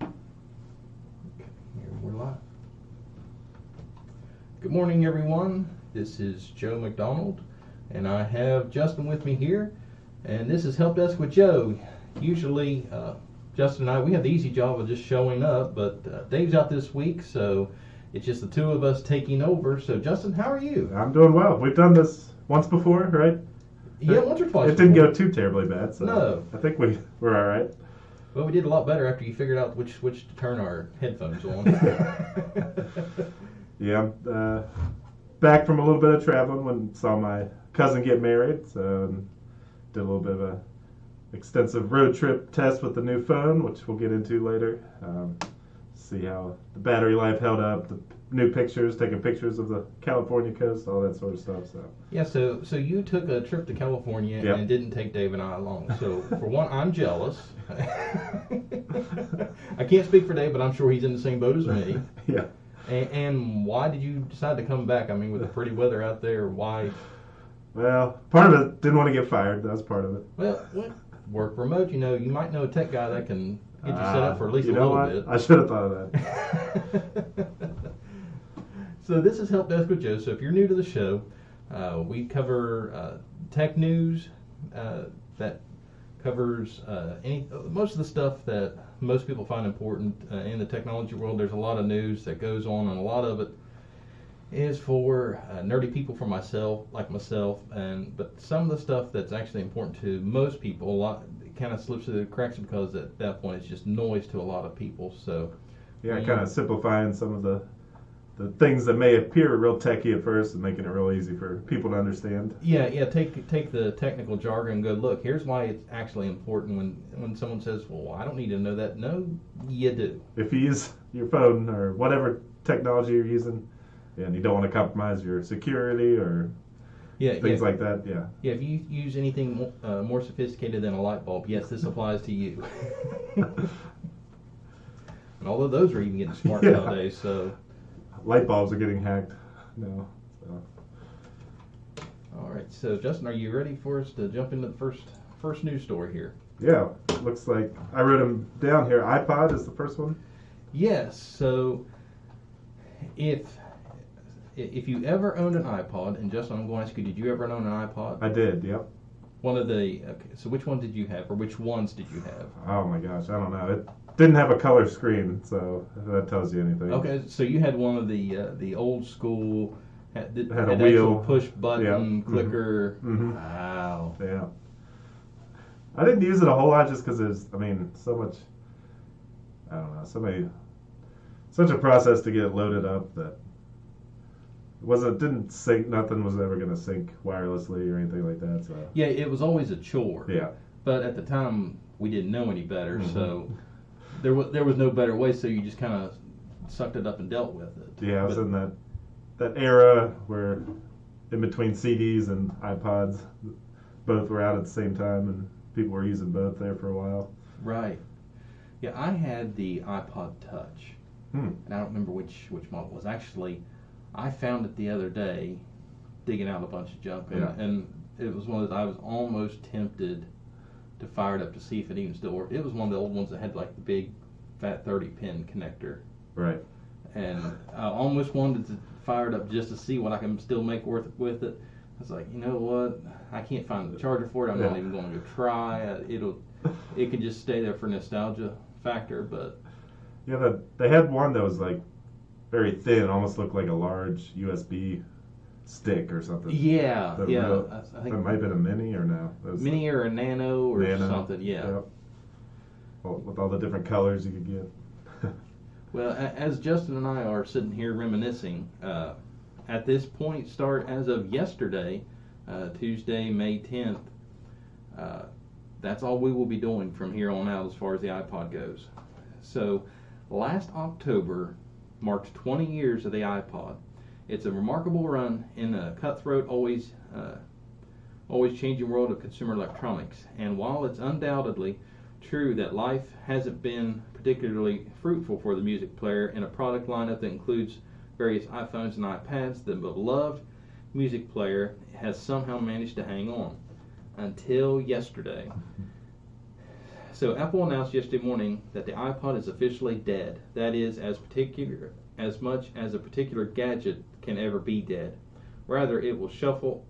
Here we're live. Good morning, everyone. This is Joe McDonald, and I have Justin with me here. And this is Help Desk with Joe. Usually, uh, Justin and I, we have the easy job of just showing up, but uh, Dave's out this week, so it's just the two of us taking over. So, Justin, how are you? I'm doing well. We've done this once before, right? Yeah, once or twice. It didn't go too terribly bad, so No. I think we we're all right. Well, we did a lot better after you figured out which which to turn our headphones on. Yeah, uh, back from a little bit of traveling when saw my cousin get married, so and did a little bit of a extensive road trip test with the new phone, which we'll get into later. Um, see how the battery life held up, the new pictures, taking pictures of the California coast, all that sort of stuff. So yeah, so so you took a trip to California Yep. and didn't take Dave and I along. So for one, I'm jealous. I can't speak for Dave, but I'm sure he's in the same boat as me. yeah. And, and why did you decide to come back? I mean, with the pretty weather out there, why? Well, part of it didn't want to get fired. That was part of it. Well, work remote. You know, you might know a tech guy that can get you set Ah, up for at least you a know little what? bit. I should have thought of that. so this is Help Desk with Joe. So if you're new to the show, uh, we cover uh, tech news uh, that covers uh, any most of the stuff that most people find important uh, in the technology world. There's a lot of news that goes on, and a lot of it is for uh, nerdy people, for myself, like myself, and but some of the stuff that's actually important to most people, a lot kind of slips through the cracks because at that point it's just noise to a lot of people. So. Yeah, kind of simplifying some of the the things that may appear real techy at first and making it real easy for people to understand. Yeah, yeah. Take take the technical jargon and go look. Here's why it's actually important when when someone says, "Well, I don't need to know that." No, you do. If you use your phone or whatever technology you're using, and you don't want to compromise your security or Yeah, things yeah. like that, yeah. yeah. If you use anything mo- uh, more sophisticated than a light bulb, yes, this applies to you. and although those are even getting smart Yeah. nowadays, so Light bulbs are getting hacked now. So. all right. So Justin, are you ready for us to jump into the first first news story here? Yeah, looks like I wrote them down here. iPod is the first one. Yes. So if if you ever owned an iPod, and Justin, I'm going to ask you, did you ever own an iPod? I did. Yep. One of the okay, so which one did you have, or which ones did you have? Oh my gosh, I don't know. It didn't have a color screen, so that tells you anything. Okay, so you had one of the uh, the old school had, that Had a had actual wheel. push button Yeah. Mhm. clicker. Mhm. Wow. Yeah. I didn't use it a whole lot just because there's, I mean, so much. I don't know, so many, such a process to get it loaded up that it wasn't didn't sync. Nothing was ever going to sync wirelessly or anything like that. So Yeah, it was always a chore. yeah, But at the time, we didn't know any better, Mhm. so there was there was no better way. So you just kind of sucked it up and dealt with it. yeah, I was But- in that that era where in between CDs and iPods, both were out at the same time, and people were using both there for a while. Right. Yeah, I had the iPod Touch, Hmm. and I don't remember which which model it was. Actually, I found it the other day, digging out a bunch of junk, and, Yeah. and it was one of those. I was almost tempted to fire it up to see if it even still worked. It was one of the old ones that had like the big, fat thirty pin connector, Right. and I almost wanted to fire it up just to see what I can still make worth with it. I was like, you know what? I can't find the charger for it. I'm not even going to try. It'll it could just stay there for nostalgia factor, but Yeah, the, they had one that was like very thin, almost looked like a large USB stick or something. yeah, The yeah, real- I, I That might have been a mini or no? Mini or a nano or Nano, something. Yeah. Yep. Well, with all the different colors you could get. Well, as Justin and I are sitting here reminiscing, uh, at this point, start as of yesterday, uh, Tuesday, May 10th, uh, that's all we will be doing from here on out as far as the iPod goes. So, last October marked 20 years of the iPod. It's a remarkable run in a cutthroat, always, uh, always changing world of consumer electronics. And while it's undoubtedly true that life hasn't been particularly fruitful for the music player in a product lineup that includes various iPhones and iPads, the beloved music player has somehow managed to hang on until yesterday. so Apple announced yesterday morning that the iPod is officially dead. That is, as particular as much as a particular gadget can ever be dead. Rather, it will shuffle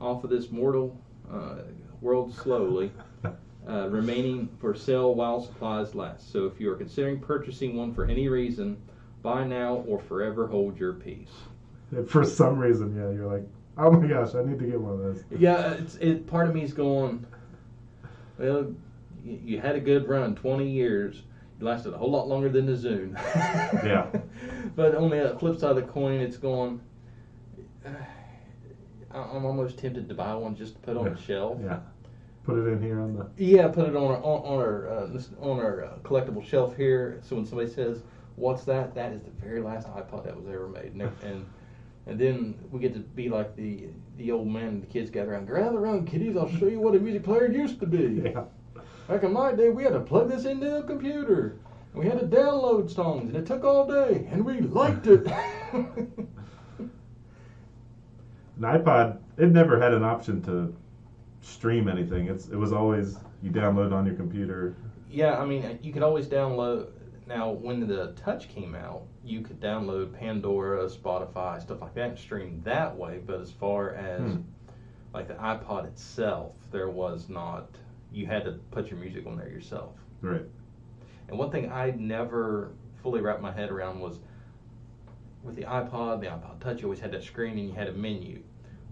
off of this mortal uh, world slowly, uh, remaining for sale while supplies last. So, if you are considering purchasing one for any reason, buy now or forever hold your peace. For some reason, yeah, you're like, oh my gosh, I need to get one of those. Yeah, it's it. Part of me's going. Well, you, you had a good run, twenty years. Lasted a whole lot longer than the Zune. Yeah. But on the flip side of the coin, it's going. I'm almost tempted to buy one just to put on the shelf. Yeah. Put it in here on the. Yeah, put it on our on, on our uh, on our uh, collectible shelf here. So when somebody says, "What's that?" That is the very last iPod that was ever made, and and, and then we get to be like the the old man and the kids gather around. Gather around, kiddies. I'll show you what a music player used to be. Yeah. Back in my day, we had to plug this into a computer. And we had to download songs, and it took all day, and we liked it. An iPod, it never had an option to stream anything. It's it was always you download on your computer. Yeah, I mean, you could always download. Now, when the Touch came out, you could download Pandora, Spotify, stuff like that, and stream that way. But as far as Hmm. like the iPod itself, there was not. You had to put your music on there yourself. Right. And one thing I never fully wrapped my head around was with the iPod, the iPod Touch, you always had that screen and you had a menu.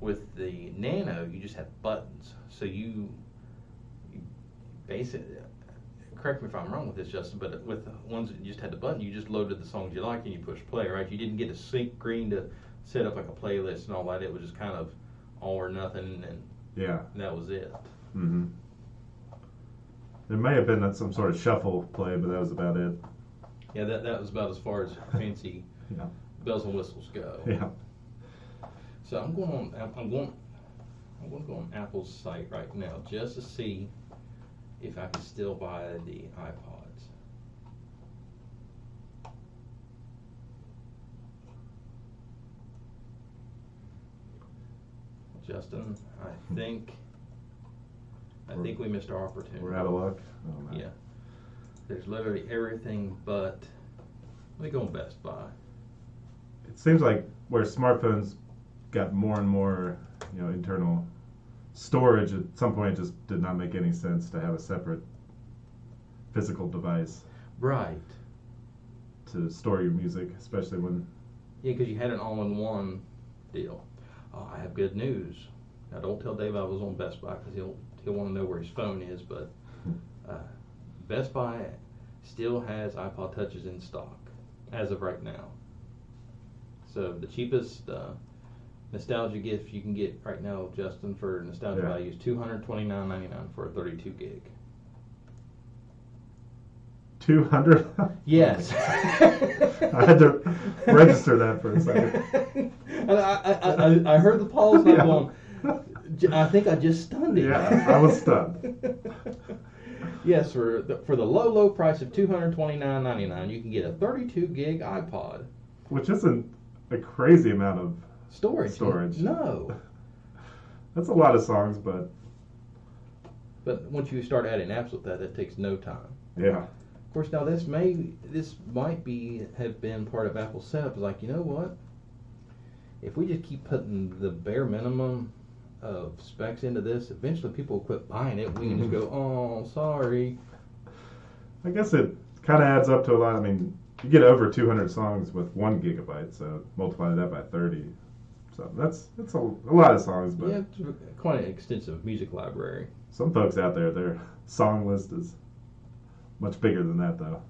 With the Nano, you just had buttons. So you, you basically, correct me if I'm wrong with this, Justin, but with the ones that you just had the button, you just loaded the songs you liked and you pushed play, right? You didn't get a sync screen to set up like a playlist and all that. It was just kind of all or nothing, and Yeah. that was it. hmm There may have been some sort of shuffle play, but that was about it. Yeah, that, that was about as far as fancy Yeah. bells and whistles go. Yeah. So I'm going on. I'm- I'm going. I'm going to go on Apple's site right now just to see if I can still buy the iPods. Justin, I think. I think we missed our opportunity. We're out of luck. Oh, man. Yeah. There's literally everything but. Me go on Best Buy. It seems like where smartphones got more and more, you know, internal storage, at some point it just did not make any sense to have a separate physical device Right. to store your music, especially when Yeah, because you had an all-in-one deal. Uh, I have good news. Now, don't tell Dave I was on Best Buy because he'll he'll want to know where his phone is. But uh, Best Buy still has iPod touches in stock as of right now. So the cheapest uh, nostalgia gift you can get right now, Justin, for nostalgia Yeah. value is two hundred twenty-nine ninety-nine for a thirty-two gig. 200. Yes. I had to register that for a second. And I, I, I, I heard the pause I'm Yeah. going, "J- I think I just stunned him. Yeah, I was stunned. yes, for the, for the low, low price of two hundred twenty nine ninety nine, you can get a thirty two gig iPod Which isn't a crazy amount of. storage. Storage. No, That's a lot of songs, but but once you start adding apps with that, that takes no time. yeah. Of course, now this may this might be have been part of Apple's setup. Like, you know what? If we just keep putting the bare minimum of specs into this, eventually people will quit buying it. We can just go, oh, sorry. I guess it kind of adds up to a lot. I mean, you get over 200 songs with one gigabyte, so multiply that by 30. So that's that's a, a lot of songs, but Yeah, it's quite an extensive music library. some folks out there, their song list is much bigger than that, though.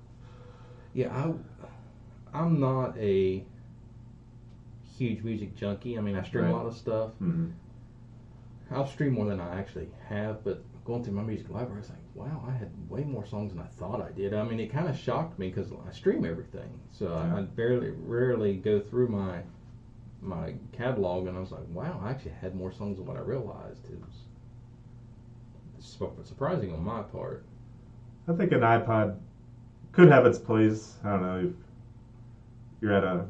Yeah, I, I'm not a huge music junkie. I mean, I stream Right. a lot of stuff. hmm I'll stream more than I actually have, but going through my music library, I was like, wow, I had way more songs than I thought I did. I mean, it kind of shocked me because I stream everything, so I, I barely, rarely go through my my catalog, and I was like, wow, I actually had more songs than what I realized. It was surprising on my part. I think an iPod could have its place. I don't know you're at a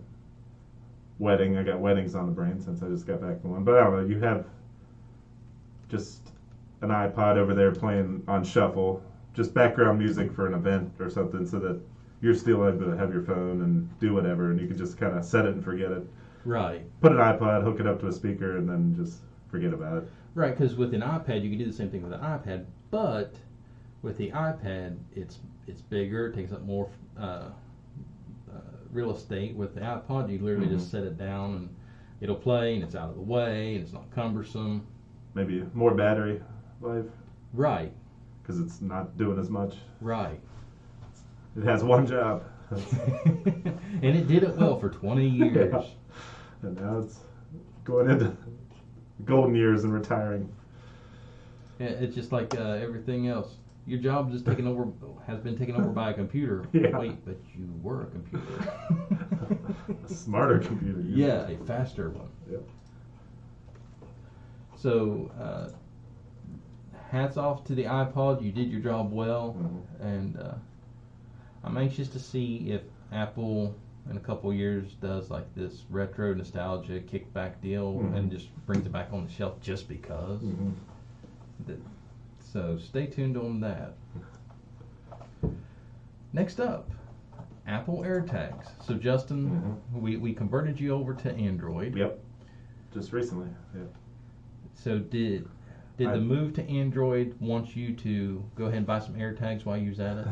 wedding. I got weddings on the brain since I just got back from one, but I don't know. You have just an iPod over there playing on shuffle, just background music for an event or something, so that you're still able to have your phone and do whatever, and you can just kind of set it and forget it. Right. Put an iPod, hook it up to a speaker, and then just forget about it. Right, because with an iPad, you can do the same thing with an iPad, but with the iPad, it's it's bigger, it takes up more uh, uh, real estate. With the iPod, you literally Mhm. just set it down and it'll play, and it's out of the way, and it's not cumbersome. Maybe more battery life Right, because it's not doing as much. right. It has one job. and it did it well for 20 years. Yeah. And now it's going into golden years and retiring. Yeah, It's just like uh, everything else. Your job is taken over, has been taken over by a computer. Yeah. Wait, but you were a computer. A smarter computer. Yeah, a faster one. Yep. So, uh, hats off to the iPod. You did your job well, Mhm. and uh, I'm anxious to see if Apple in a couple years does like this retro nostalgia kickback deal Mhm. and just brings it back on the shelf just because. Mhm. That- So stay tuned on that. Next up, Apple AirTags. So Justin, we, we converted you over to Android. Yep. Just recently. Yeah. So did did I- the move to Android want you to go ahead and buy some AirTags while you was at it?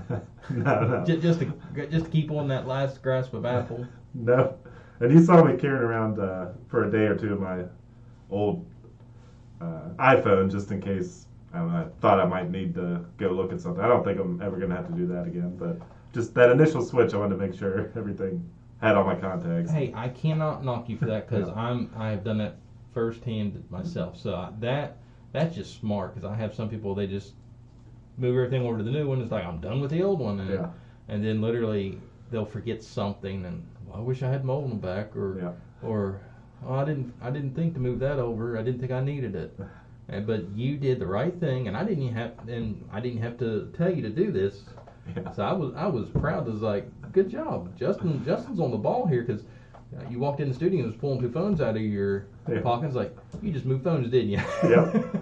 no, no. just, just to just to keep on that last grasp of Apple. No. And you saw me carrying around uh, for a day or two my old uh, iPhone just in case. I, know, I thought I might need to go look at something. I don't think I'm ever going to have to do that again. But just that initial switch, I wanted to make sure everything had all my contacts. Hey, I cannot knock you for that because Yeah. I'm I have done that firsthand myself. So I, that that's just smart because I have some people they just move everything over to the new one. It's like I'm done with the old one, and Yeah. and then literally they'll forget something and well, I wish I had my old one back or Yeah. or oh, I didn't I didn't think to move that over. I didn't think I needed it. And, but you did the right thing, and I didn't even have and I didn't have to tell you to do this. Yeah. So I was I was proud. I was like, good job, Justin. Justin's on the ball here because uh, you walked in the studio and was pulling two phones out of your Yeah. pockets. Like you just moved phones, didn't you? Yep.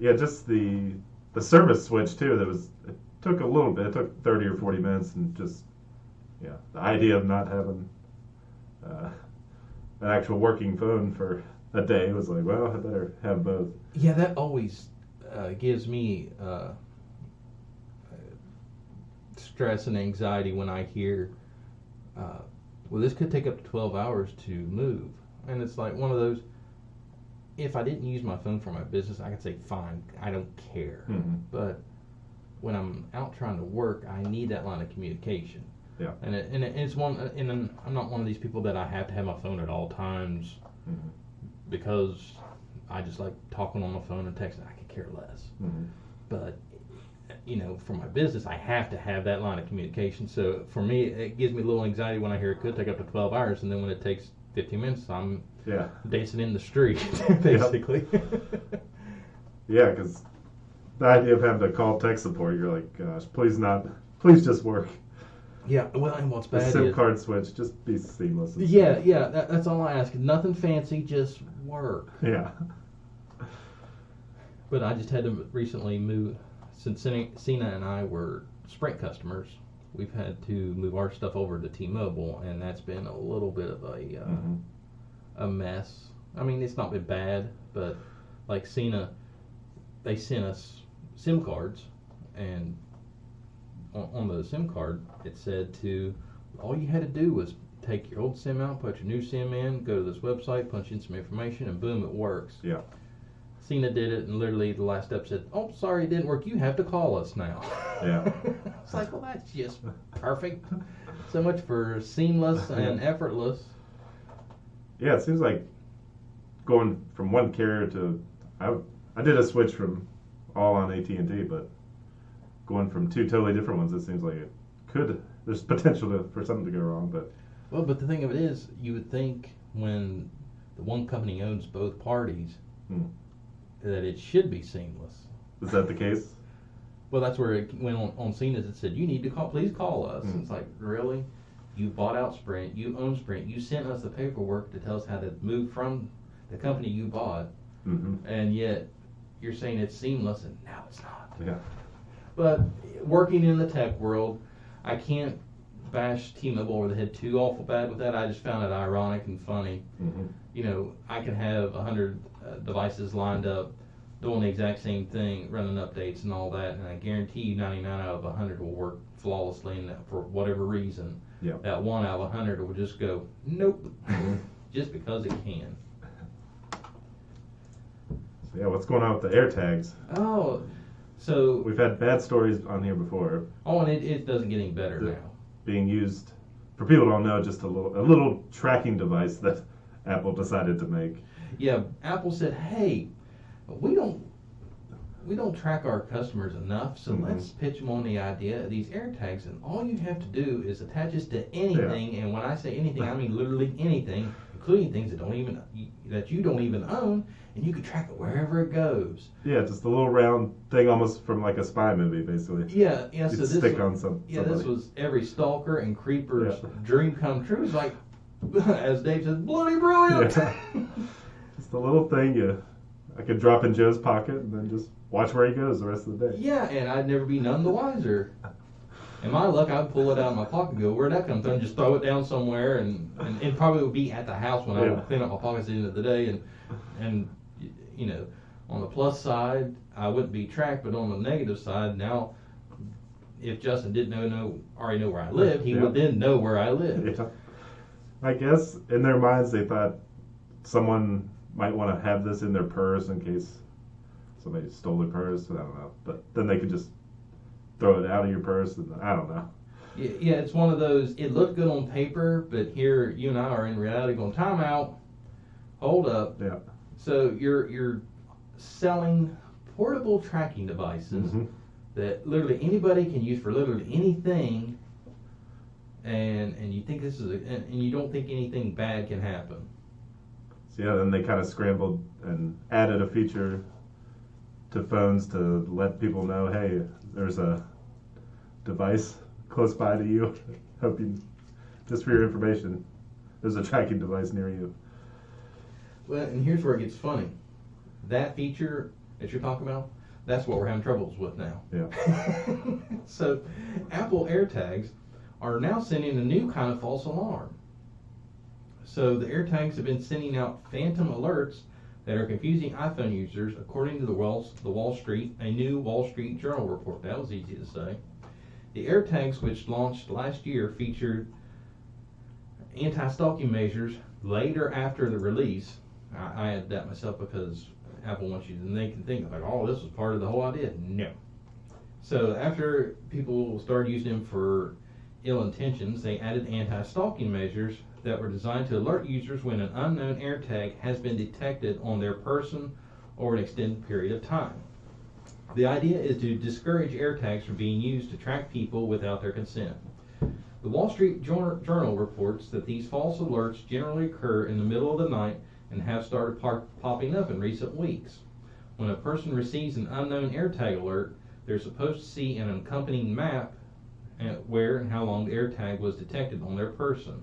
Yeah, just the the service switch too. That was it took a little bit. It took thirty or forty minutes, and just yeah, the idea of not having uh, an actual working phone for a day was like, well, I better have both. Yeah, that always uh, gives me uh, stress and anxiety when I hear, uh, well, this could take up to 12 hours to move. And it's like one of those, if I didn't use my phone for my business, I could say, fine, I don't care. Mhm. But when I'm out trying to work, I need that line of communication. Yeah. And, it, and it, it's one, and I'm not one of these people that I have to have my phone at all times Mhm. because I just like talking on the phone and texting. I could care less. Mhm. But you know, for my business, I have to have that line of communication. So for me, it gives me a little anxiety when I hear it could take up to 12 hours, and then when it takes 15 minutes, I'm Yeah, dancing in the street, basically. yeah, because the idea of having to call tech support, you're like, gosh, please not, please just work. yeah. Well, and what's The SIM is, card switch, just be seamless. yeah, yeah. That, that's all I ask. Nothing fancy, just work. Yeah. But I just had to recently move since Cena and I were Sprint customers. We've had to move our stuff over to T-Mobile, and that's been a little bit of a uh, Mhm. a mess. I mean, it's not been bad, but like Cena, they sent us SIM cards, and on, on the SIM card it said to all you had to do was take your old SIM out, put your new SIM in, go to this website, punch in some information, and boom, it works. Yeah. Cena did it, and literally the last step said, "Oh, sorry, it didn't work. You have to call us now." Yeah. it's like, well, that's just perfect. So much for seamless and effortless. Yeah, it seems like going from one carrier to I I did a switch from all on AT and T, but going from two totally different ones, it seems like it could. There's potential to, for something to go wrong, but Well, but the thing of it is, you would think when the one company owns both parties, Hmm. That it should be seamless. is that the case? Well, that's where it went on, on Cena's. It said, you need to call, please call us. Hmm. It's like, really? You bought out Sprint, you own Sprint, you sent us the paperwork to tell us how to move from the company you bought, hmm and yet you're saying it's seamless, and now it's not. Yeah. But working in the tech world, I can't bash T-Mobile over the head too awful bad with that. I just found it ironic and funny. hmm You know, I can have a hundred Uh, devices lined up doing the exact same thing, running updates and all that, and I guarantee you 99 out of 100 will work flawlessly, and for whatever reason, Yeah. that one out of 100 will just go nope, just because it can. So yeah, what's going on with the AirTags? Oh, so We've had bad stories on here before oh, and it, it doesn't get any better now. being used. For people don't know, just a little a little tracking device that Apple decided to make. Yeah, Apple said, "Hey, we don't we don't track our customers enough, so Mhm. let's pitch them on the idea of these AirTags, and all you have to do is attach this to anything. And when I say anything, I mean literally anything, including things that don't even that you don't even own, and you can track it wherever it goes. Yeah, just a little round thing, almost from like a spy movie, basically. Yeah, yeah. So You'd this stick was, on some. yeah, this was every stalker and creeper's Yeah. dream come true. It's like, as Dave says, bloody brilliant. Yeah. A little thing you I could drop in Joe's pocket and then just watch where he goes the rest of the day. Yeah, and I'd never be none the wiser. And my luck, I'd pull it out of my pocket and go, where'd that come from? Just throw it down somewhere, and, and it probably would be at the house when I would clean up my pockets at the end of the day. And, and you know, on the plus side, I wouldn't be tracked, but on the negative side, now, if Justin didn't know, know already know where I lived, he would then know where I lived. Yeah. I guess in their minds they thought someone might want to have this in their purse in case somebody stole their purse. I don't know, but then they could just throw it out of your purse, and I don't know. Yeah, it's one of those. It looked good on paper, but here you and I are in reality going time out. Hold up. Yeah. So you're you're selling portable tracking devices Mhm. that literally anybody can use for literally anything, and and you think this is a, and, and you don't think anything bad can happen. So yeah, then they kind of scrambled and added a feature to phones to let people know, hey, there's a device close by to you. Hope you, just for your information, there's a tracking device near you. Well, and here's where it gets funny. That feature that you're talking about, that's what we're having troubles with now. Yeah. so, Apple AirTags are now sending a new kind of false alarm. So, the AirTags have been sending out phantom alerts that are confusing iPhone users, according to the Wall, the Wall Street, a new Wall Street Journal report. That was easy to say. The AirTags, which launched last year, featured anti-stalking measures later after the release. I, I added that myself because Apple wants you to they can think like, oh, this was part of the whole idea. No. So after people started using them for ill intentions, they added anti-stalking measures that were designed to alert users when an unknown AirTag has been detected on their person over an extended period of time. The idea is to discourage AirTags from being used to track people without their consent. The Wall Street Journal reports that these false alerts generally occur in the middle of the night and have started par- popping up in recent weeks. When a person receives an unknown AirTag alert, they're supposed to see an accompanying map at where and how long the AirTag was detected on their person.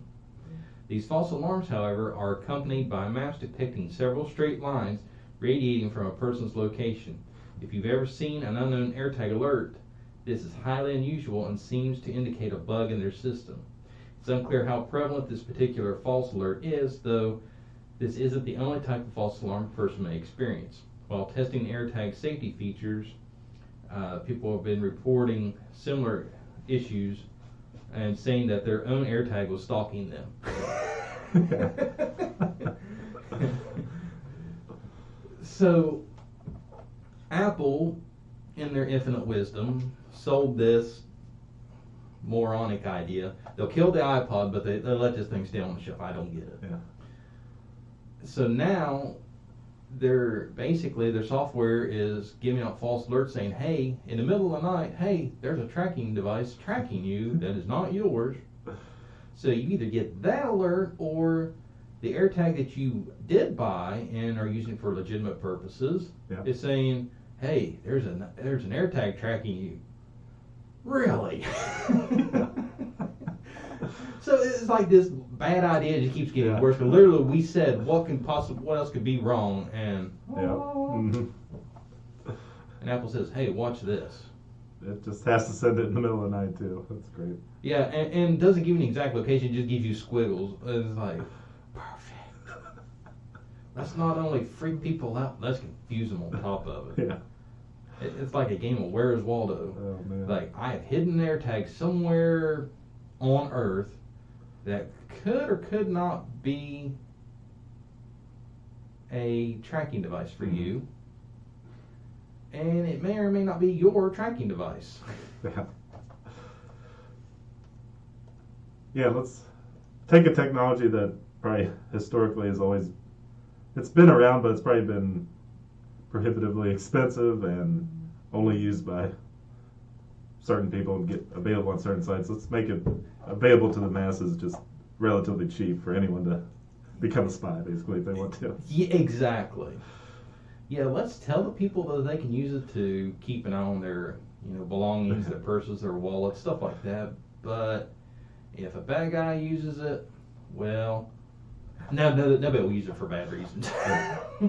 These false alarms, however, are accompanied by maps depicting several straight lines radiating from a person's location. If you've ever seen an unknown AirTag alert, this is highly unusual and seems to indicate a bug in their system. It's unclear how prevalent this particular false alert is, though this isn't the only type of false alarm a person may experience. While testing AirTag safety features, uh, people have been reporting similar issues and saying that their own AirTag was stalking them. so, Apple, in their infinite wisdom, sold this moronic idea. They'll kill the iPod, but they, they let this thing stay on the shelf. I don't get it. Yeah. So now, they're basically their software is giving out false alerts saying, "Hey, in the middle of the night, hey, there's a tracking device tracking you that is not yours." So you either get that alert or the AirTag that you did buy and are using for legitimate purposes Yeah. is saying, "Hey, there's an there's an AirTag tracking you." Really? so it's like this bad idea just keeps getting Yeah. worse. But literally, we said, "What can possibly what else could be wrong?" And Yeah. Mhm. and Apple says, "Hey, watch this." It just has to send it in the middle of the night too. That's great. Yeah, and, and doesn't give you an exact location; just gives you squiggles. It's like perfect. Let's not only freak people out, let's confuse them on top of it. Yeah. It- It's like a game of Where's Waldo. Oh man. Like I have hidden AirTag somewhere on Earth that could or could not be a tracking device for Mhm. you, and it may or may not be your tracking device. Yeah. Yeah, let's take a technology that probably historically has always it's been around, but it's probably been prohibitively expensive and only used by certain people and get available on certain sites. Let's make it available to the masses, just relatively cheap for anyone to become a spy, basically, if they want to. Yeah, exactly. Yeah, let's tell the people that they can use it to keep an eye on their, you know, belongings, their purses, their wallets, stuff like that. But if a bad guy uses it, well, no, no, nobody will use it for bad reasons.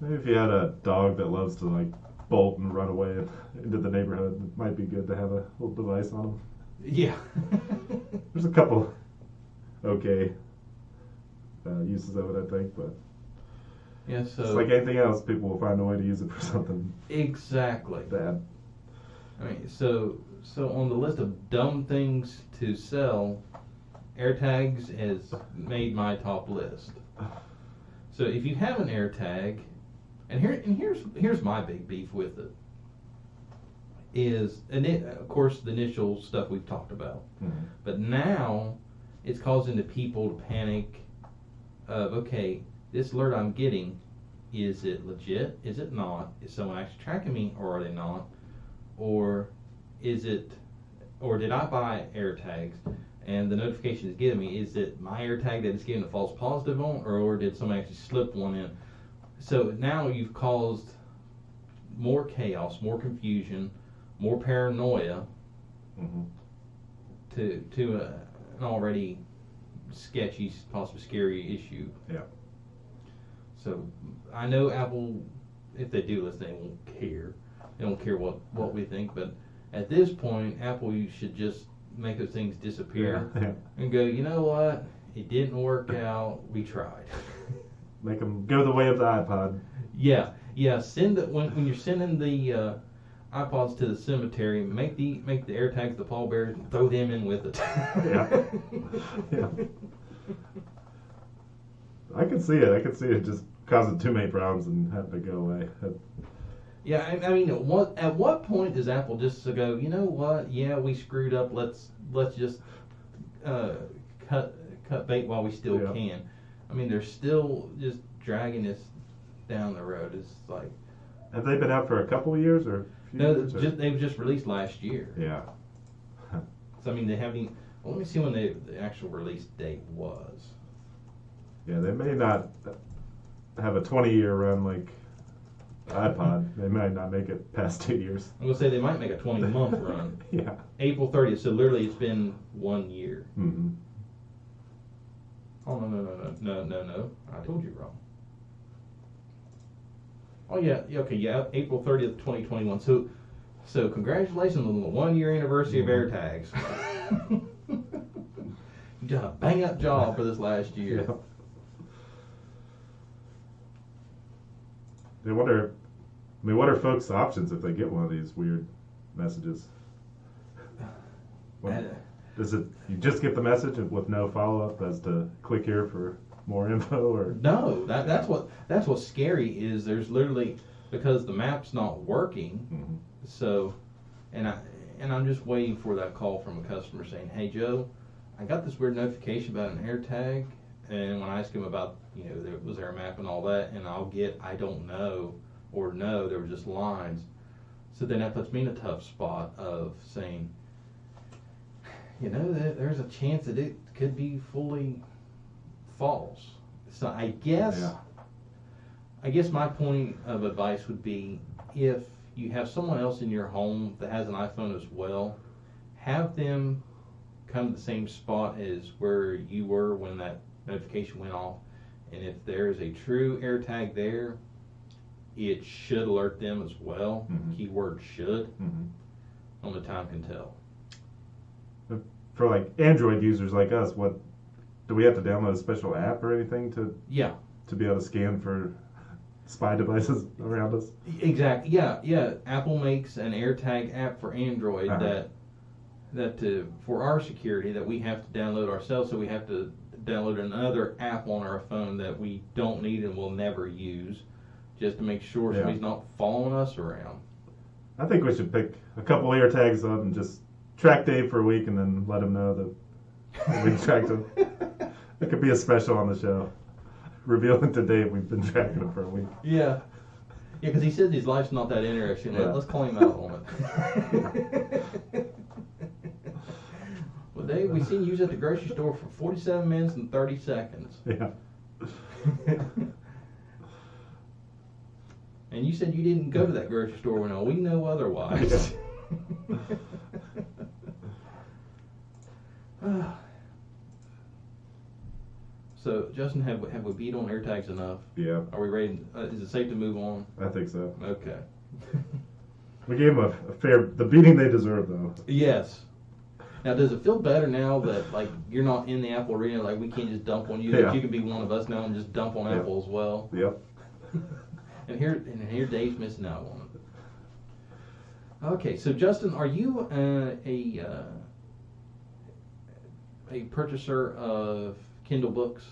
Maybe if you had a dog that loves to like bolt and run away into the neighborhood, it might be good to have a little device on them. yeah. There's a couple okay uh, uses of it, I think, but yeah. it's So like anything else, people will find a way to use it for something exactly. bad. I mean, so so on the list of dumb things to sell, AirTags has made my top list. So if you have an AirTag, and here and here's here's my big beef with it is and it, of course the initial stuff we've talked about, mm-hmm. but now it's causing the people to panic. Of okay, this alert I'm getting, is it legit? Is it not? Is someone actually tracking me, or are they not? Or is it, or did I buy AirTags and the notification is giving me, is it my AirTag that is giving a false positive on, or, or did someone actually slip one in? So now you've caused more chaos, more confusion, more paranoia hmm to to a, an already sketchy, possibly scary issue. Yeah. So I know Apple, if they do listen, they won't care. They don't care what what we think. But at this point, Apple you should just make those things disappear Yeah. and go. You know what? It didn't work out. We tried. Make them go the way of the iPod. yeah, yeah. Send it when when you're sending the. Uh, iPods to the cemetery. Make the make the AirTags the pallbearers and throw them in with it. Yeah. Yeah. I can see it. I can see it just causing too many problems and having to go away. Yeah, I, I mean, at what at what point does Apple just go? You know what? Yeah, we screwed up. Let's let's just uh, cut cut bait while we still Yeah. can. I mean, they're still just dragging this down the road. It's like Have they been out for a couple of years or? No, years, or- they were just released last year. Yeah. So I mean, they haven't. Even, well, let me see when they, the actual release date was. Yeah, they may not have a 20 year run like iPod. they might not make it past two years. I'm gonna say they might make a 20 month run. Yeah. April 30th. So literally, it's been one year. hmm Oh no no no no no no no! I told you wrong. Oh yeah, yeah okay yeah April thirtieth, twenty twenty one. So, so congratulations on the one year anniversary of AirTags. you done a bang up job for this last year. Yeah. They wonder. I mean, what are folks' options if they get one of these weird messages? What- Uh, Does it? You just get the message with no follow up as to click here for more info, or no, that that's what that's what's scary is there's literally because the map's not working. Mhm. So, and I and I'm just waiting for that call from a customer saying, "Hey Joe, I got this weird notification about an AirTag, and when I ask him about, you know, there was there a map and all that, and I'll get I don't know or no, there were just lines. So then that puts me in a tough spot of saying, you know, there, there's a chance that it could be fully false. So I guess. Yeah. I guess my point of advice would be if you have someone else in your home that has an iPhone as well, have them come to the same spot as where you were when that notification went off. And if there is a true AirTag there, it should alert them as well. Mhm. Keyword should. hmm Only time can tell. For like Android users like us, what do we have to download a special app or anything to Yeah, to be able to scan for spy devices around us? exactly. Yeah, yeah. Apple makes an AirTag app for Android Uh-huh. that that to for our security that we have to download ourselves. So we have to download another app on our phone that we don't need and will never use, just to make sure Yeah. somebody's not following us around. I think we should pick a couple AirTags up and just track Dave for a week and then let him know that we tracked him. It could be a special on the show. Revealing to Dave we've been tracking him for a week. Yeah. Yeah, because he says his life's not that interesting. Yeah. Let's call him out on it. well, Dave, we seen you at the grocery store for 47 minutes and 30 seconds. Yeah. and you said you didn't go to that grocery store when we know otherwise. so, Justin, have we, have we beat on AirTags enough? Yeah, Are we ready? Uh, is it safe to move on? I think so. Okay. We gave them a, a fair, the beating they deserve though. Yes. Now, does it feel better now that like you're not in the Apple arena? Like we can't just dump on you. Yeah. That you can be one of us now and just dump on Yeah. Apple as well. Yep. And here, and here, Dave's missing out on it. Okay, so Justin, are you uh, a uh, a purchaser of Kindle books?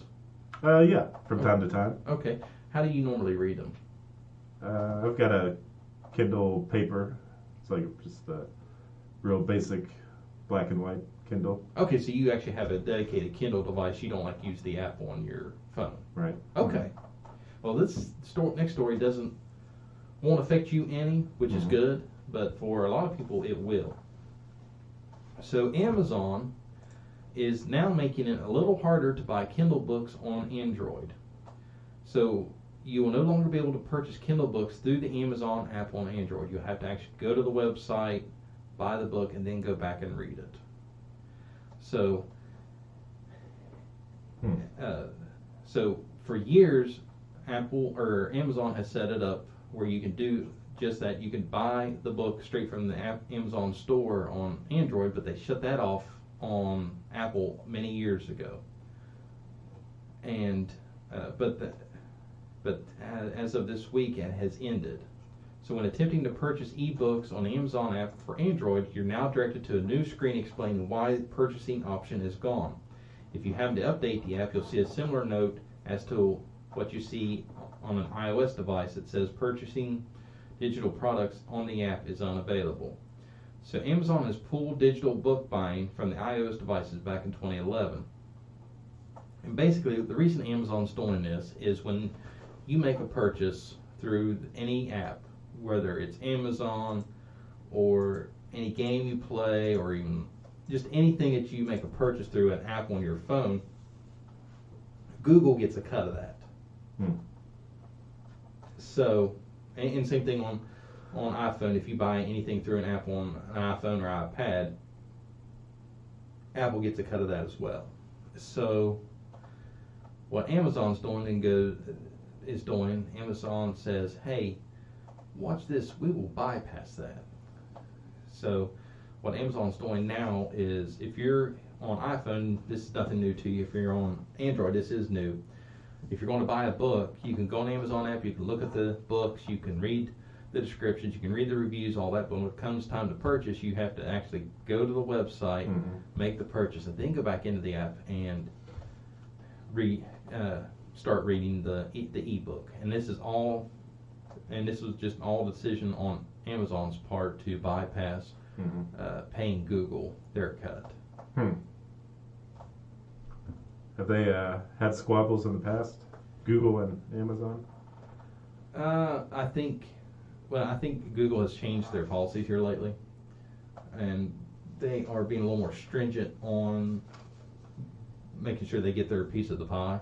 Uh, yeah, from time to time. Okay, how do you normally read them? Uh, I've got a Kindle paper. It's like just a real basic black and white Kindle. Okay, so you actually have a dedicated Kindle device. You don't like use the app on your phone. Right. Okay. Well, this sto- next story doesn't won't affect you any, which is Mhm. good, but for a lot of people it will. So Amazon is now making it a little harder to buy Kindle books on Android. So you will no longer be able to purchase Kindle books through the Amazon app on Android. You have to actually go to the website, buy the book, and then go back and read it. So Hmm. uh, so for years, Apple or Amazon has set it up where you can do just that. You can buy the book straight from the app, Amazon store on Android, but they shut that off on Apple many years ago. And uh, but the, but as of this week, it has ended. So when attempting to purchase ebooks on the Amazon app for Android, you're now directed to a new screen explaining why the purchasing option is gone. If you happen to update the app, you'll see a similar note as to what you see on an iOS device that says purchasing digital products on the app is unavailable. So Amazon has pulled digital book buying from the iOS devices back in 2011. And basically, the reason Amazon's doing this is when you make a purchase through any app, whether it's Amazon or any game you play or even just anything that you make a purchase through an app on your phone, Google gets a cut of that. Hmm. So, and, and same thing on on iPhone. If you buy anything through an app on an iPhone or iPad, Apple gets a cut of that as well. So, what Amazon's doing and go is doing, Amazon says, "Hey, watch this. We will bypass that." So, what Amazon's doing now is, if you're on iPhone, this is nothing new to you. If you're on Android, this is new. If you're going to buy a book, you can go on Amazon app, you can look at the books, you can read the descriptions, you can read the reviews, all that. But when it comes time to purchase, you have to actually go to the website, Mhm. make the purchase, and then go back into the app and re uh, start reading the e- the ebook. And this is all, and this was just all decision on Amazon's part to bypass Mhm. uh, paying Google their cut. Hmm. Have they uh, had squabbles in the past? Google and Amazon? Uh, I think, well, I think Google has changed their policies here lately, and they are being a little more stringent on making sure they get their piece of the pie.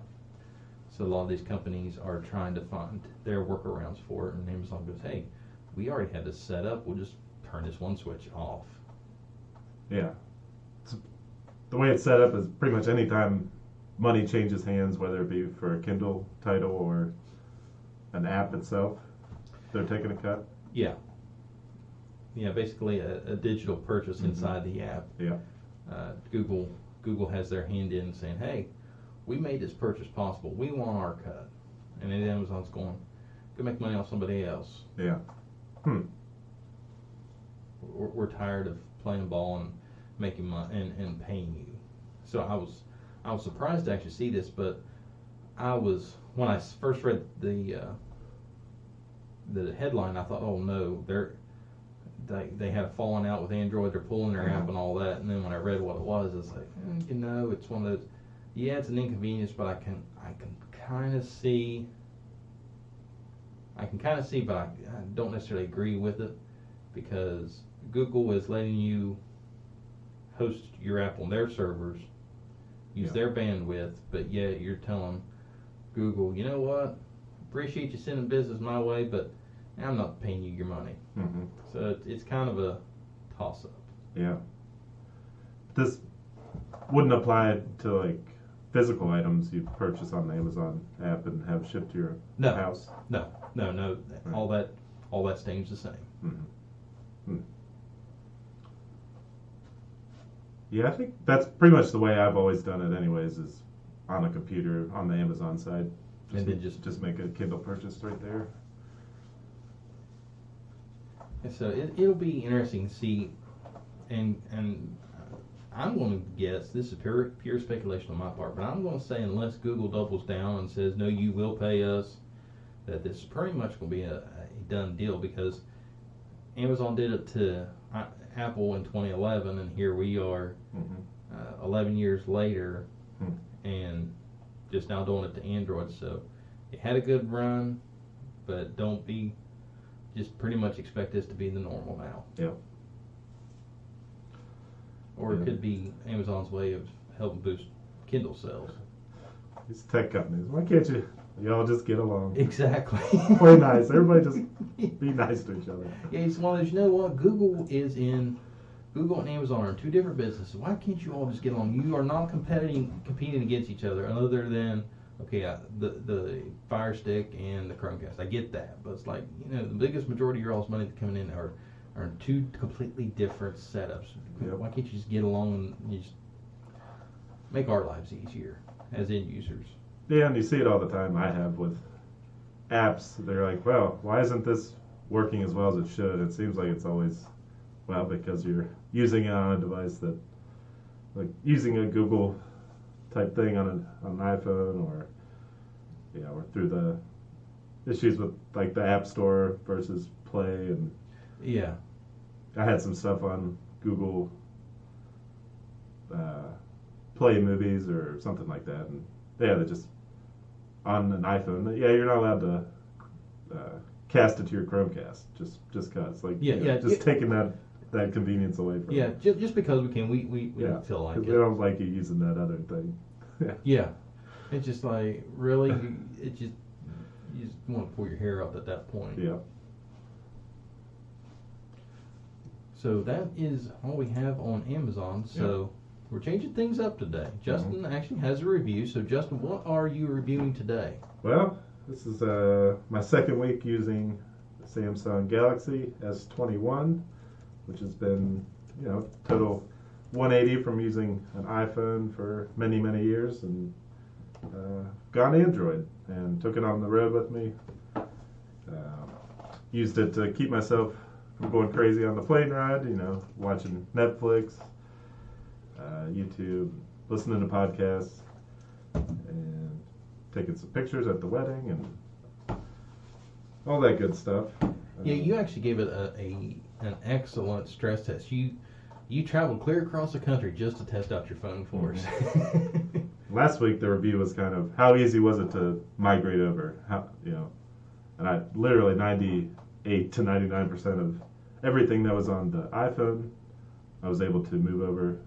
So a lot of these companies are trying to find their workarounds for it, and Amazon goes, "Hey, we already had this set up. We'll just turn this one switch off." Yeah. It's, the way it's set up is pretty much any time money changes hands, whether it be for a Kindle title or an app itself, they're taking a cut. Yeah. Yeah, basically a, a digital purchase Mhm. inside the app. Yeah. Uh, Google Google has their hand in saying, "Hey, we made this purchase possible. We want our cut," and then Amazon's going, "Go make money off somebody else. Yeah. Hmm. We're, we're tired of playing ball and making money and, and paying you." So I was I was surprised to actually see this, but I was when I first read the uh, the headline, I thought, "Oh no, they're." They, they had a falling out with Android. They're pulling their app and all that. And then when I read what it was, it's like, eh, you know, it's one of those. Yeah, it's an inconvenience, but I can I can kind of see. I can kind of see, but I, I don't necessarily agree with it because Google is letting you host your app on their servers, use Yeah. their bandwidth, but yet you're telling Google, you know what? Appreciate you sending business my way, but I'm not paying you your money. hmm So it, it's kind of a toss up. Yeah. This wouldn't apply to like physical items you purchase on the Amazon app and have shipped to your No. house. No, no, no. Right. All that, all that stays the same. Mhm. Hmm. Yeah, I think that's pretty much the way I've always done it. Anyways, is on a computer on the Amazon side. And then just- just make a Kindle purchase right there. And so it, it'll be interesting to see, and and I'm going to guess this is pure pure speculation on my part, but I'm going to say unless Google doubles down and says no, you will pay us, that this is pretty much going to be a, a done deal because Amazon did it to uh, Apple in 2011, and here we are hmm uh, 11 years later, Hmm. and just now doing it to Android. So it had a good run, but don't be just pretty much expect this to be the normal now. Yeah. Or it Yeah. could be Amazon's way of helping boost Kindle sales. These tech companies, why can't you y'all just get along? Exactly. Play nice. Everybody just be nice to each other. Yeah, it's one of those. You know what? Google is in. Google and Amazon are two different businesses. Why can't you all just get along? You are not competing competing against each other, other than okay, I, the the Fire Stick and the Chromecast. I get that, but it's like you know the biggest majority of your all's money coming in are are two completely different setups. Yep. Why can't you just get along and just make our lives easier as end users? Yeah, and you see it all the time. I have with apps. They're like, well, why isn't this working as well as it should? It seems like it's always, well, because you're using it on a device that, like using a Google type thing on, a, on an iPhone or, you know, or through the issues with like the App Store versus Play. And Yeah, I had some stuff on Google uh, Play movies or something like that. And yeah, they just on an iPhone. Yeah, you're not allowed to uh, cast it to your Chromecast. Just just cause like Yeah, you know, yeah, just yeah. taking that that convenience away from yeah. Just, just because we can, we we, we yeah. don't feel like it. they don't like you using that other thing. yeah. Yeah, it's just like really, it just you just want to pull your hair up at that point. Yeah. So that is all we have on Amazon. So we're changing things up Mm-hmm. today. Justin actually has a review. So Justin, what are you reviewing today? Well, this is uh, my second week using Samsung Galaxy S21, which has been, you know, total 180 from using an iPhone for many, many years and uh, gone Android and took it on the road with me. Um, used it to keep myself from going crazy on the plane ride, you know, watching Netflix, uh, YouTube, listening to podcasts, and taking some pictures at the wedding and all that good stuff. Yeah, Um, you actually gave it a, a an excellent stress test. You you traveled clear across the country just to test out your phone for us. Last week the review was kind of how easy was it to migrate over? How you know, and I literally 98 to 99 percent of everything that was on the iPhone, I was able to move over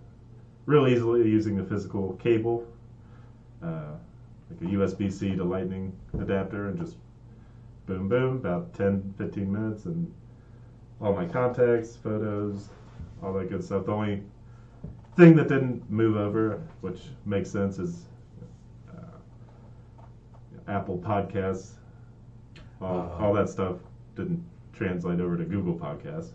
real easily using the physical cable, uh, like a USB-C to Lightning adapter, and just boom, boom, about 10, 15 minutes, and all my contacts, photos, all that good stuff. The only thing that didn't move over, which makes sense, is uh, Apple Podcasts, all, Uh, all that stuff didn't translate over to Google Podcasts.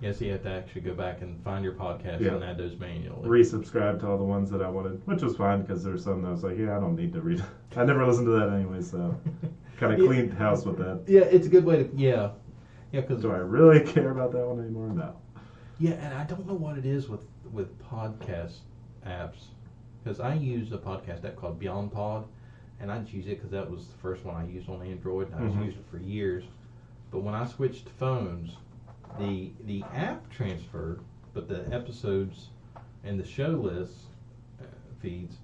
Yes, you have to actually go back and find your podcast Yeah. and add those manually. Resubscribe to all the ones that I wanted, which was fine because there's some that I was like, yeah, I don't need to read. I never listened to that anyway, so kind of Yeah. cleaned house with that. yeah, it's a good way to yeah, yeah, because Do I really care about that one anymore? No. yeah, and I don't know what it is with with podcast apps because I use a podcast app called BeyondPod, and I just use it because that was the first one I used on Android, and I Mhm. have used it for years. But when I switched phones, the the app transferred, but the episodes and the show list uh, feeds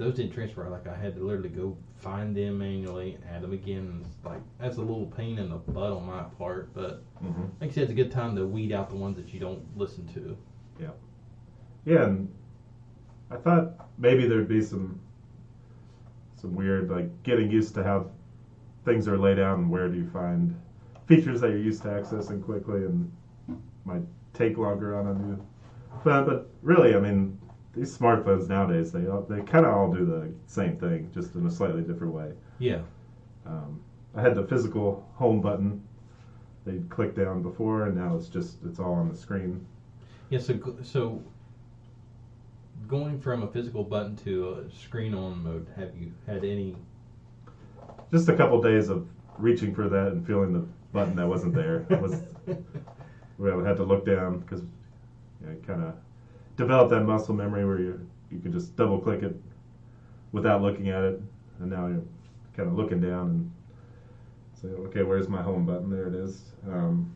those didn't transfer. Like I had to literally go find them manually, add them again. Like that's a little pain in the butt on my part, but hmm like I said, it's a good time to weed out the ones that you don't listen to. Yeah, yeah. and I thought maybe there'd be some some weird like getting used to how things are laid out and where do you find features that you're used to accessing quickly and might take longer on a new phone. But really, I mean, these smartphones nowadays they all, they kind of all do the same thing, just in a slightly different way. Yeah. Um, I had the physical home button. They'd click down before, and now it's just it's all on the screen. Yeah. So so going from a physical button to a screen on mode, have you had any? just a couple days of reaching for that and feeling the button that wasn't there was well, I had to look down because you know, kind of develop that muscle memory where you you can just double click it without looking at it, and now you're kind of looking down and say, okay, where's my home button? There it is. Um,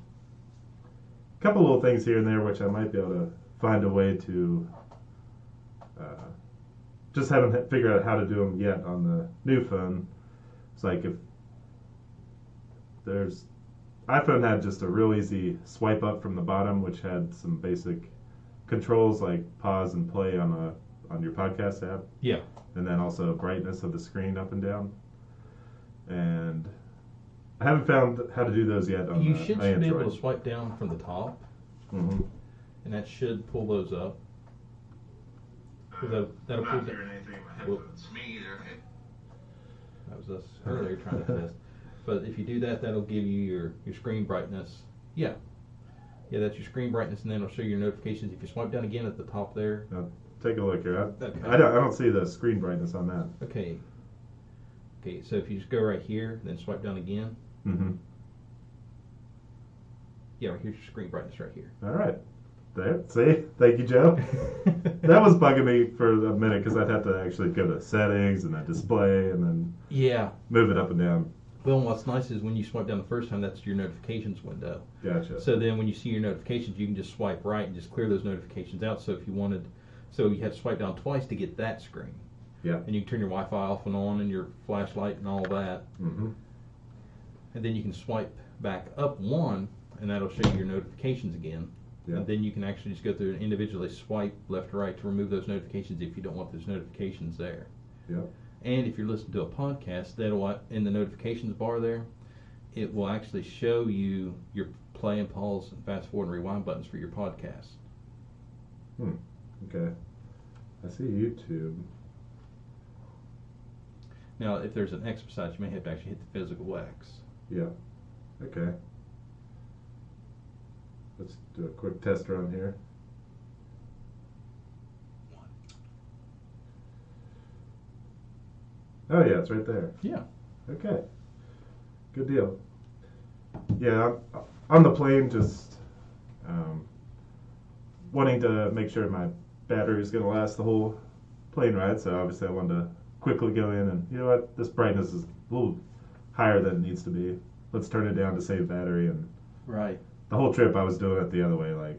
a couple little things here and there which I might be able to find a way to. Uh, just haven't figured out how to do them yet on the new phone. It's like if there's iPhone had just a real easy swipe up from the bottom, which had some basic controls like pause and play on a on your podcast app, Yeah. and then also brightness of the screen up and down. And I haven't found how to do those yet on You the should be able to swipe down from the top, hmm and that should pull those up. 'Cause that, that'll pull. I'm not the- hearing anything in my headphones. Me either. That was us earlier trying to test. But if you do that, that'll give you your, your screen brightness. Yeah. Yeah, that's your screen brightness, and then it'll show your notifications. If you swipe down again at the top there, Now, take a look here. I, Okay. I, don't, I don't see the screen brightness on that. okay. Okay, so if you just go right here, then swipe down again. hmm Yeah, right here's your screen brightness right here. All right. There. See? Thank you, Joe. that was bugging me for a minute because I'd have to actually go to settings and then display and then Yeah. move it up and down. Well, what's nice is when you swipe down the first time, that's your notifications window. Gotcha. So then when you see your notifications, you can just swipe right and just clear those notifications out. So if you wanted, so you have to swipe down twice to get that screen. Yeah. And you can turn your Wi-Fi off and on and your flashlight and all that. Mm-hmm. And then you can swipe back up one and that'll show you your notifications again. Yeah. And then you can actually just go through and individually swipe left to right to remove those notifications if you don't want those notifications there. Yep. And if you're listening to a podcast, that'll in the notifications bar there, it will actually show you your play and pause and fast forward and rewind buttons for your podcast. Hmm. Okay. I see YouTube. Now, if there's an X beside, you may have to actually hit the physical X. Yeah. Okay. Let's do a quick test run here. Oh yeah, it's right there. Yeah. Okay. Good deal. Yeah, I'm on the plane, just um, wanting to make sure my battery is going to last the whole plane ride. So obviously, I wanted to quickly go in and you know what, this brightness is a little higher than it needs to be. Let's turn it down to save battery. And Right. the whole trip, I was doing it the other way, like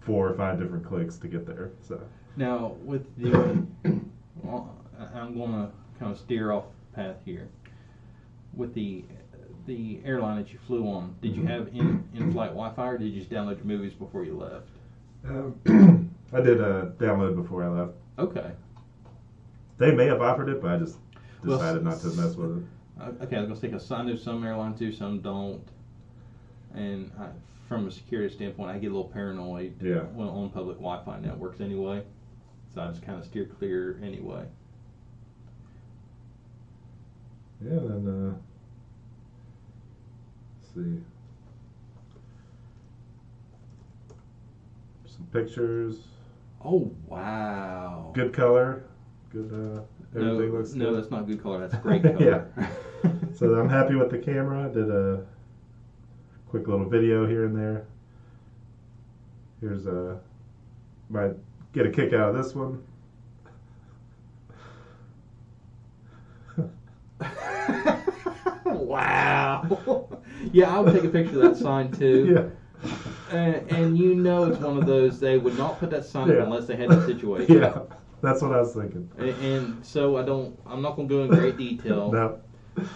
four or five different clicks to get there. So Now, with the, well, I'm going to kind of steer off the path here. With the the airline that you flew on, did you Mhm. have in in flight Wi-Fi, or did you just download your movies before you left? um, I did a download before I left. Okay. They may have offered it, but I just Well, decided not to mess with it. Uh, Okay, I was gonna say, 'cause I know some airlines do, some don't. And I, from a security standpoint, I get a little paranoid Yeah. when on public Wi-Fi networks anyway. So I just kind of steer clear anyway. Yeah, and then, uh, see. Some pictures. Oh, wow. Good color. Good, uh, everything no, looks No, that's not good color. That's great color. yeah. so I'm happy with the camera. Did a quick little video here and there. Here's a, might get a kick out of this one. Wow. yeah, I would take a picture of that sign too. yeah. And, and you know it's one of those they would not put that sign Yeah. up unless they had the situation. Yeah. That's what I was thinking. And, and so I don't. I'm not going to go in great detail. No.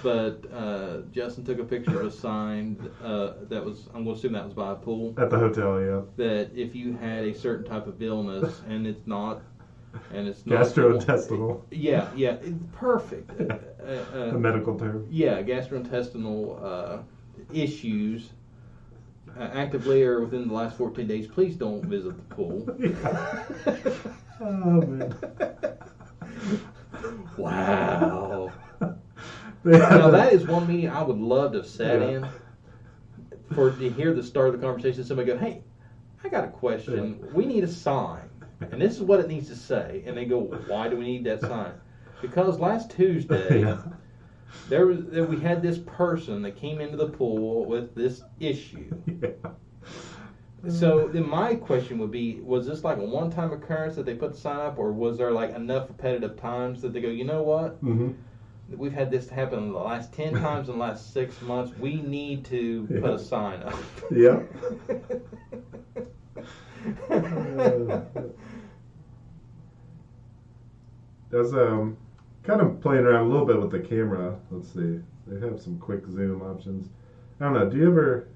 But uh, Justin took a picture of a sign uh, that was. I'm going to assume that was by a pool. At the hotel, yeah. That if you had a certain type of illness and it's not, and it's not Gastrointestinal. Yeah, yeah, perfect. Uh, uh, A medical term. yeah, gastrointestinal uh, issues. Uh, actively or within the last 14 days, please don't visit the pool. Yeah. Oh man. wow. Now that is one meeting I would love to have sat Yeah. in for to hear the start of the conversation. Somebody go, "Hey, I got a question. We need a sign, and this is what it needs to say." And they go, "Why do we need that sign?" Because last Tuesday yeah. there was there, we had this person that came into the pool with this issue. yeah. So then my question would be: Was this like a one-time occurrence that they put the sign up, or was there like enough repetitive times that they go, "You know what? hmm We've had this happen the last 10 times in the last six months. We need to put a sign up. Yeah. Was um, kind of playing around a little bit with the camera. Let's see. They have some quick zoom options. I don't know. Do you ever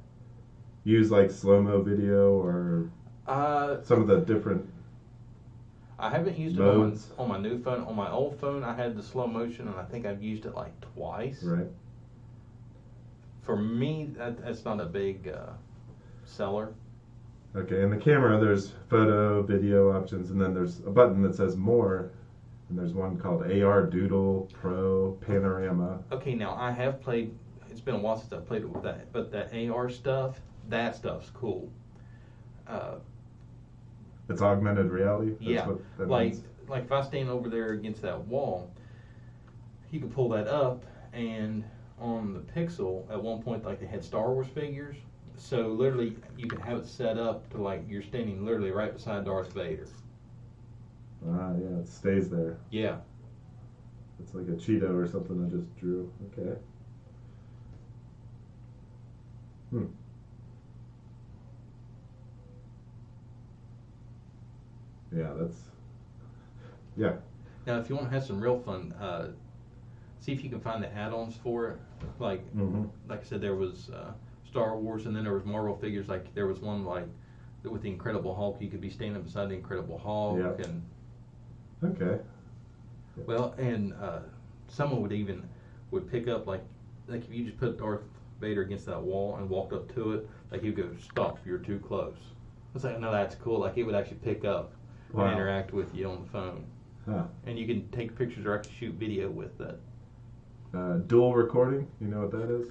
use like slow mo video or uh, some of the different? I haven't used it on Modes. my, on my new phone. On my old phone, I had the slow motion, and I think I've used it like twice. Right. For me, that, that's not a big uh, seller. Okay. In the camera, there's photo, video options, and then there's a button that says more. And there's one called AR Doodle Pro Panorama. Okay, now I have played. It's been a while since I've played it with that, but that AR stuff, that stuff's cool. Uh, It's augmented reality. That's Yeah, what that like means. like if I stand over there against that wall, you can pull that up, and on the Pixel, at one point, like they had Star Wars figures. So literally, you can have it set up to like you're standing literally right beside Darth Vader. Ah, yeah, it stays there. Yeah, It's like a Cheeto or something I just drew. Okay. Hmm. Yeah, that's. Yeah. Now, if you want to have some real fun, uh, see if you can find the add-ons for it. Like, Mm-hmm. like I said, there was uh, Star Wars, and then there was Marvel figures. Like there was one like with the Incredible Hulk. You could be standing beside the Incredible Hulk, Yeah. and Okay. Well, and uh, someone would even would pick up like like if you just put Darth Vader against that wall and walked up to it, like he would go, "Stop! You're too close." I was like, "No, that's cool." Like it would actually pick up Wow. and interact with you on the phone, Huh. and you can take pictures or actually shoot video with that. Uh, dual recording. You know what that is?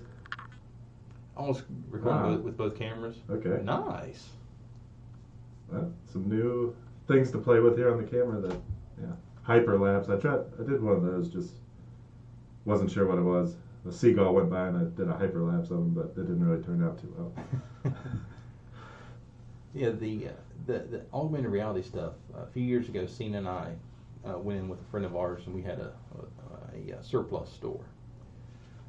Almost recording Wow. both, with both cameras. Okay. Nice. Well, some new things to play with here on the camera. That yeah, hyperlapse. I tried. I did one of those. Just wasn't sure what it was. A seagull went by and I did a hyperlapse of him, but it didn't really turn out too well. Yeah, the, uh, the the augmented reality stuff. a few years ago, Cena and I uh, went in with a friend of ours, and we had a, a, a surplus store.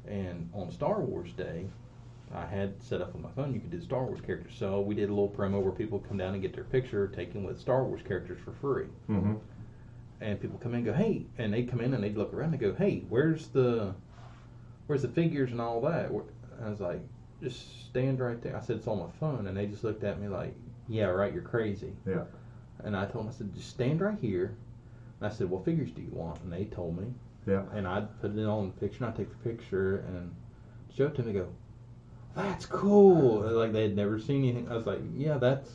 And on Star Wars Day, I had set up on my phone. You could do Star Wars characters, so we did a little promo where people come down and get their picture taken with Star Wars characters for free. Mm-hmm. And people come in and go, hey, and they come in and they look around and go, hey, where's the, where's the figures and all that? I was like, just stand right there. I said it's on my phone, and they just looked at me like, yeah, right, you're crazy. Yeah. And I told them, I said, just stand right here. And I said, what figures do you want? And they told me, Yeah. and I'd put it on the picture, and I'd take the picture and show it to them. They go, that's cool. Like they had never seen anything. I was like, yeah, that's,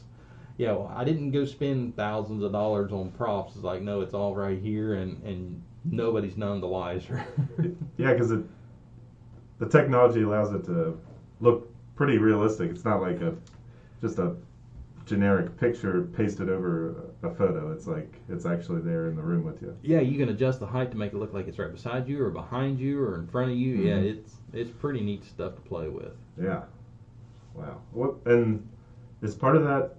yeah. Well, I didn't go spend thousands of dollars on props. It's like, no, it's all right here, and and nobody's none the wiser. Yeah, because it the technology allows it to look pretty realistic. It's not like a just a generic picture pasted over a photo. It's like it's actually there in the room with you. Yeah, you can adjust the height to make it look like it's right beside you or behind you or in front of you. Yeah, Mhm. it's it's pretty neat stuff to play with. Yeah. Wow. What and is part of that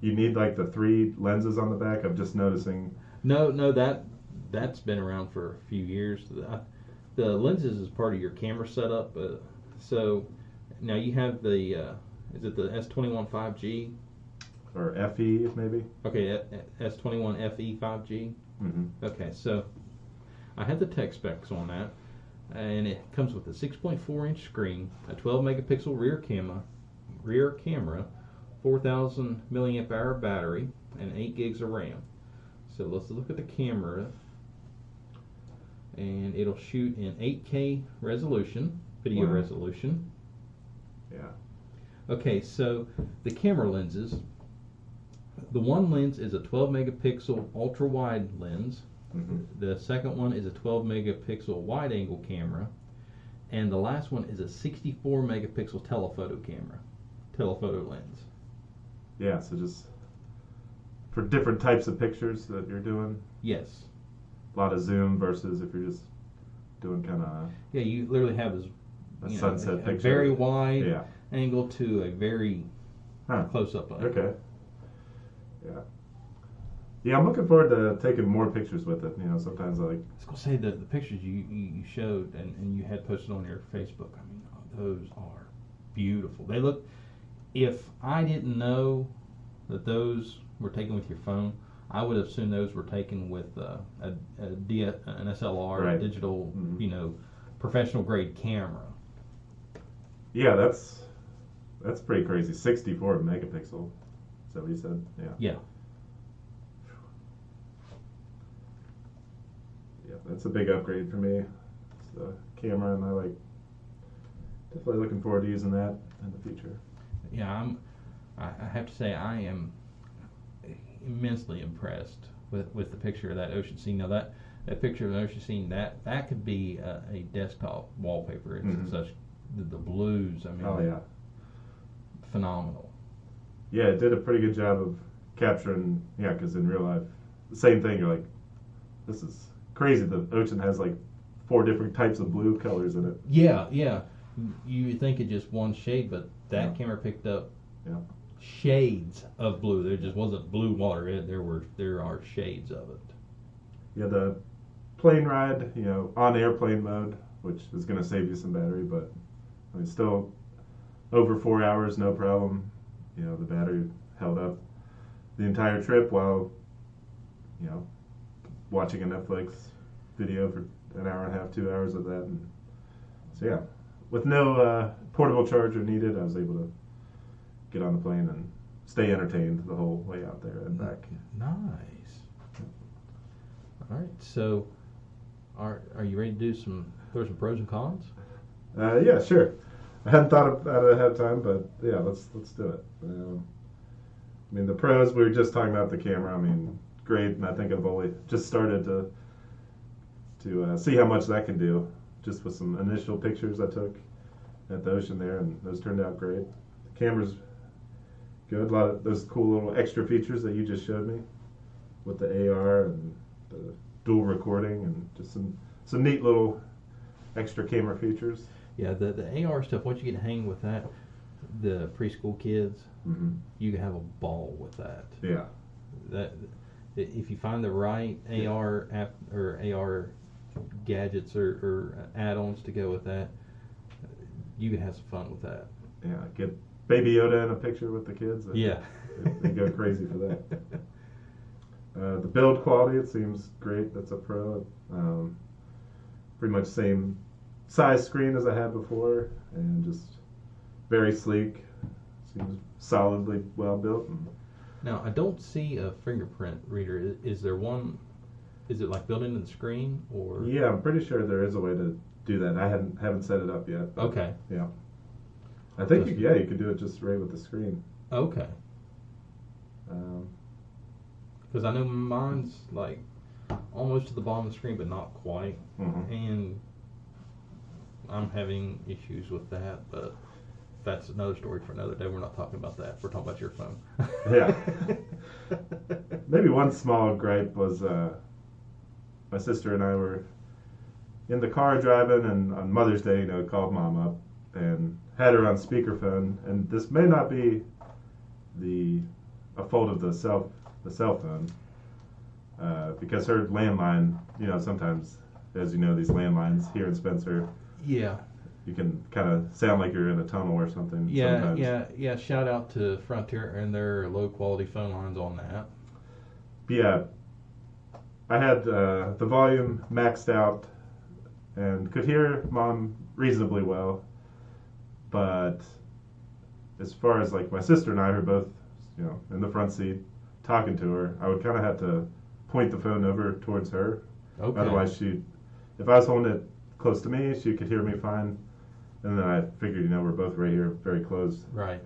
you need like the three lenses on the back? I'm just noticing. No, no, that that's been around for a few years. The, the lenses is part of your camera setup. Uh, so now you have the uh, is it the S21 5G? Or FE maybe. Okay, S21 FE 5G. hmm Okay, so I had the tech specs on that, and it comes with a 6.4 inch screen, a 12 megapixel rear camera, rear camera, 4,000 milliamp hour battery, and 8 gigs of RAM. So let's look at the camera, and it'll shoot in 8K resolution, video Wow. resolution. Yeah. Okay, so the camera lenses. The one lens is a 12 megapixel ultra wide lens. Hmm The second one is a 12 megapixel wide angle camera. And the last one is a 64 megapixel telephoto camera, telephoto lens. Yeah. So just for different types of pictures that you're doing, Yes. a lot of zoom versus if you're just doing kind of Yeah, you literally have this a you know, sunset a, a picture. very wide Yeah. angle to a very Huh. close up. Okay. Yeah. Yeah, I'm looking forward to taking more pictures with it. You know, sometimes I like. I was gonna say the, the pictures you, you, showed and, and you had posted on your Facebook. I mean, those are beautiful. They look. If I didn't know that those were taken with your phone, I would have assumed those were taken with uh, a, a D, an SLR, Right. a digital, Mhm. you know, professional grade camera. Yeah, that's that's pretty crazy. 64 megapixel. Is that what you said? Yeah. Yeah. That's a big upgrade for me. It's the camera, and I like definitely looking forward to using that in the future. Yeah, I'm. I, have to say I am immensely impressed with, with the picture of that ocean scene. Now that that picture of the ocean scene that that could be a, a desktop wallpaper. It's Mhm. such the, the blues. I mean, Oh yeah. phenomenal. Yeah, it did a pretty good job of capturing. Yeah, because in real life, the same thing. You're like, this is crazy. The ocean has like four different types of blue colors in it. Yeah, yeah. You would think it just one shade, but that Yeah. camera picked up Yeah. shades of blue. There just wasn't blue water. It, there were there are shades of it. Yeah, the plane ride, you know, on airplane mode, which is going to save you some battery, but I mean, still over four hours, no problem. You know, the battery held up the entire trip while, you know, watching a Netflix video for an hour and a half, two hours of that. And so, yeah, with no uh, portable charger needed, I was able to get on the plane and stay entertained the whole way out there and back. Nice. All right, so are are you ready to do some throw some pros and cons? Uh, yeah, sure. I hadn't thought about it ahead of time, but yeah, let's let's do it. Um, I mean, the pros we were just talking about the camera. I mean, great, and I think I've only just started to to uh, see how much that can do. Just with some initial pictures I took at the ocean there, and those turned out great. The camera's good. A lot of those cool little extra features that you just showed me with the AR and the dual recording, and just some some neat little extra camera features. Yeah, the the AR stuff. Once you get hang with that, the preschool kids, hmm you can have a ball with that. Yeah. That if you find the right AR app or AR gadgets or, or add-ons to go with that, you can have some fun with that. Yeah. Get Baby Yoda in a picture with the kids. They- Yeah. They, they go crazy for that. Uh, the build quality, it seems great. That's a pro. Um, pretty much same size screen as I had before, and just very sleek. Seems solidly well built. And Now I don't see a fingerprint reader. Is, is there one? Is it like built into the screen or? yeah, I'm pretty sure there is a way to do that. I hadn't haven't set it up yet. but Okay. Yeah. I think you, yeah, you could do it just right with the screen. Okay. Um, Because I know mine's like almost to the bottom of the screen, but not quite, mhm. and I'm having issues with that. But that's another story for another day. We're not talking about that. We're talking about your phone. Yeah. Maybe one small gripe was uh, my sister and I were in the car driving, and on Mother's Day, you know, called mom up and had her on speakerphone. And this may not be the a fault of the cell the cell phone uh, because her landline, you know, sometimes, as you know, these landlines here in Spencer, yeah. You can kind of sound like you're in a tunnel or something. Yeah, sometimes. yeah, yeah. Shout out to Frontier and their low quality phone lines on that. yeah, I had uh, the volume maxed out and could hear mom reasonably well, but as far as like my sister and I were both, you know, in the front seat talking to her, I would kind of have to point the phone over towards her. Okay. Otherwise, she, if I was holding it close to me, she could hear me fine. And then I figured, you know, we're both right here, very close. Right.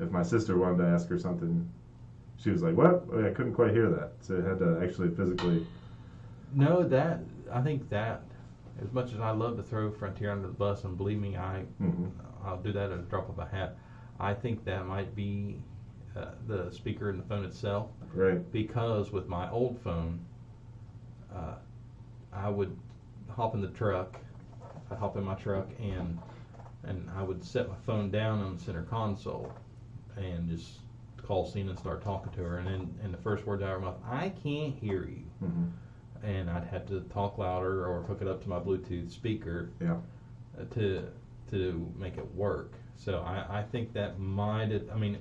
If my sister wanted to ask her something, she was like, "What? I couldn't quite hear that." So I had to actually physically. No, that I think that as much as I love to throw Frontier under the bus, and believe me, I Mhm. I'll do that at a drop of a hat. I think that might be uh, the speaker in the phone itself. Right. because with my old phone, uh, I would hop in the truck. I'd hop in my truck and and I would set my phone down on the center console and just call Cena and start talking to her. And then and the first words out of her mouth, I can't hear you. hmm And I'd have to talk louder or hook it up to my Bluetooth speaker Yeah. uh, to to make it work. So I, I think that might have, I mean,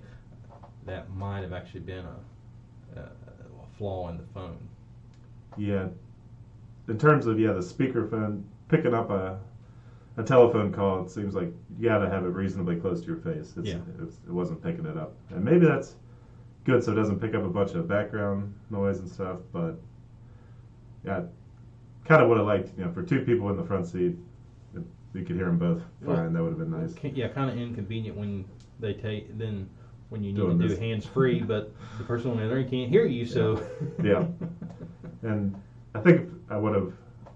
that might have actually been a, a, a flaw in the phone. Yeah. In terms of yeah, the speakerphone picking up a a telephone call, it seems like you got to have it reasonably close to your face. It's, Yeah. it's, it wasn't picking it up, and maybe that's good, so it doesn't pick up a bunch of background noise and stuff. But yeah, kind of would have liked, you know, for two people in the front seat, if you could hear them both fine. Well, that would have been nice. Yeah, kind of inconvenient when they take then when you need Doing to do hands free, but the person on the other end can't hear you. So Yeah. And I think I would have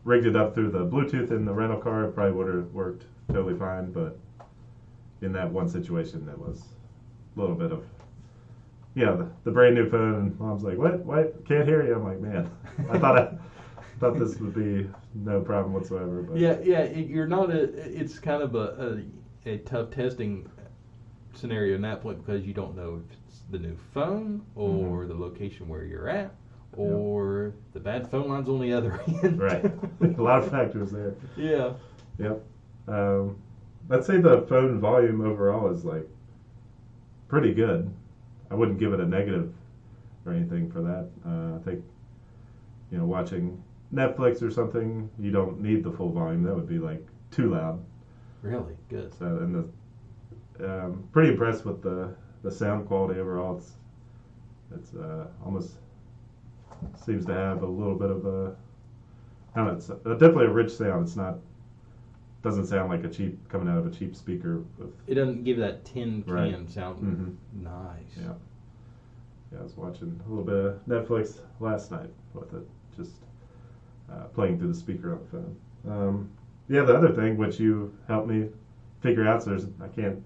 rigged it up through the Bluetooth in the rental car, it probably would have worked totally fine. But in that one situation, that was a little bit of, yeah, the, the brand new phone. And mom's like, "What? What? Can't hear you." I'm like, "Man, I thought I thought this would be no problem whatsoever." But yeah, yeah, it, you're not a. It's kind of a, a a tough testing scenario in that point because you don't know if it's the new phone or mm-hmm. the location where you're at or the bad phone lines on the other end. right, a lot of factors there. yeah. Yep. Um, I'd say the phone volume overall is like pretty good. I wouldn't give it a negative or anything for that. Uh, I think you know watching Netflix or something, you don't need the full volume. That would be like too loud. Really good. So and the um, pretty impressed with the the sound quality overall. It's it's uh, almost seems to have a little bit of a I don't know. It's a, definitely a rich sound. It's not doesn't sound like a cheap coming out of a cheap speaker. With, It doesn't give that tin can Right. sound Mhm. nice. yeah, yeah. I was watching a little bit of Netflix last night with it, just uh, playing through the speaker on the phone. Um, yeah, the other thing which you helped me figure out, so there's I can't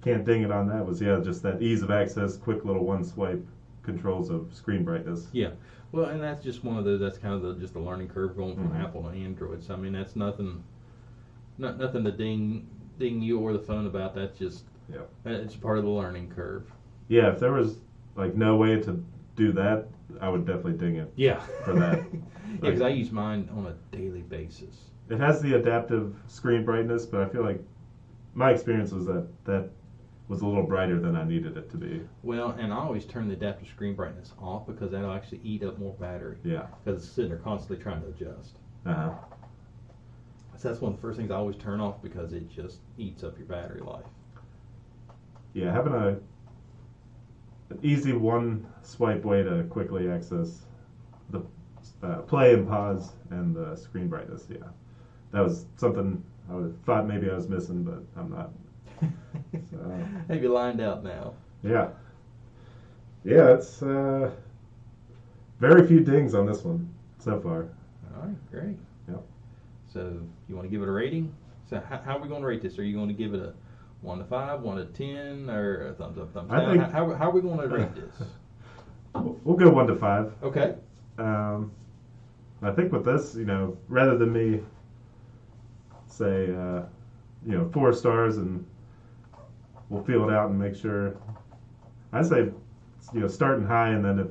can't ding it on that was yeah, just that ease of access, quick little one swipe controls of screen brightness. Yeah, well, and that's just one of those. That's kind of the, just the learning curve going from Mhm. Apple to Android. So I mean, that's nothing, not nothing to ding ding you or the phone about. That's just Yeah. it's part of the learning curve. Yeah, if there was like no way to do that, I would definitely ding it. Yeah, For that. yeah, because I use mine on a daily basis. It has the adaptive screen brightness, but I feel like my experience was that that was a little brighter than I needed it to be. Well, and I always turn the adaptive screen brightness off because that'll actually eat up more battery Yeah. because it's sitting there constantly trying to adjust. Uh huh. So that's one of the first things I always turn off because it just eats up your battery life. Yeah, having a an easy one swipe way to quickly access the uh, play and pause and the screen brightness. Yeah, that was something I thought maybe I was missing, but I'm not. So- Have you lined out now? Yeah. Yeah, it's uh, very few dings on this one so far. All right, great. Yep. So you want to give it a rating? So how, how are we going to rate this? Are you going to give it a One to five, one to ten, or a thumbs up, thumbs I down? think- how, how are we going to rate this? We'll we'll go one to five. Okay. Um, I think with this, you know, rather than me say, uh, you know, four stars and we'll feel it out and make sure. I say, you know, starting high and then if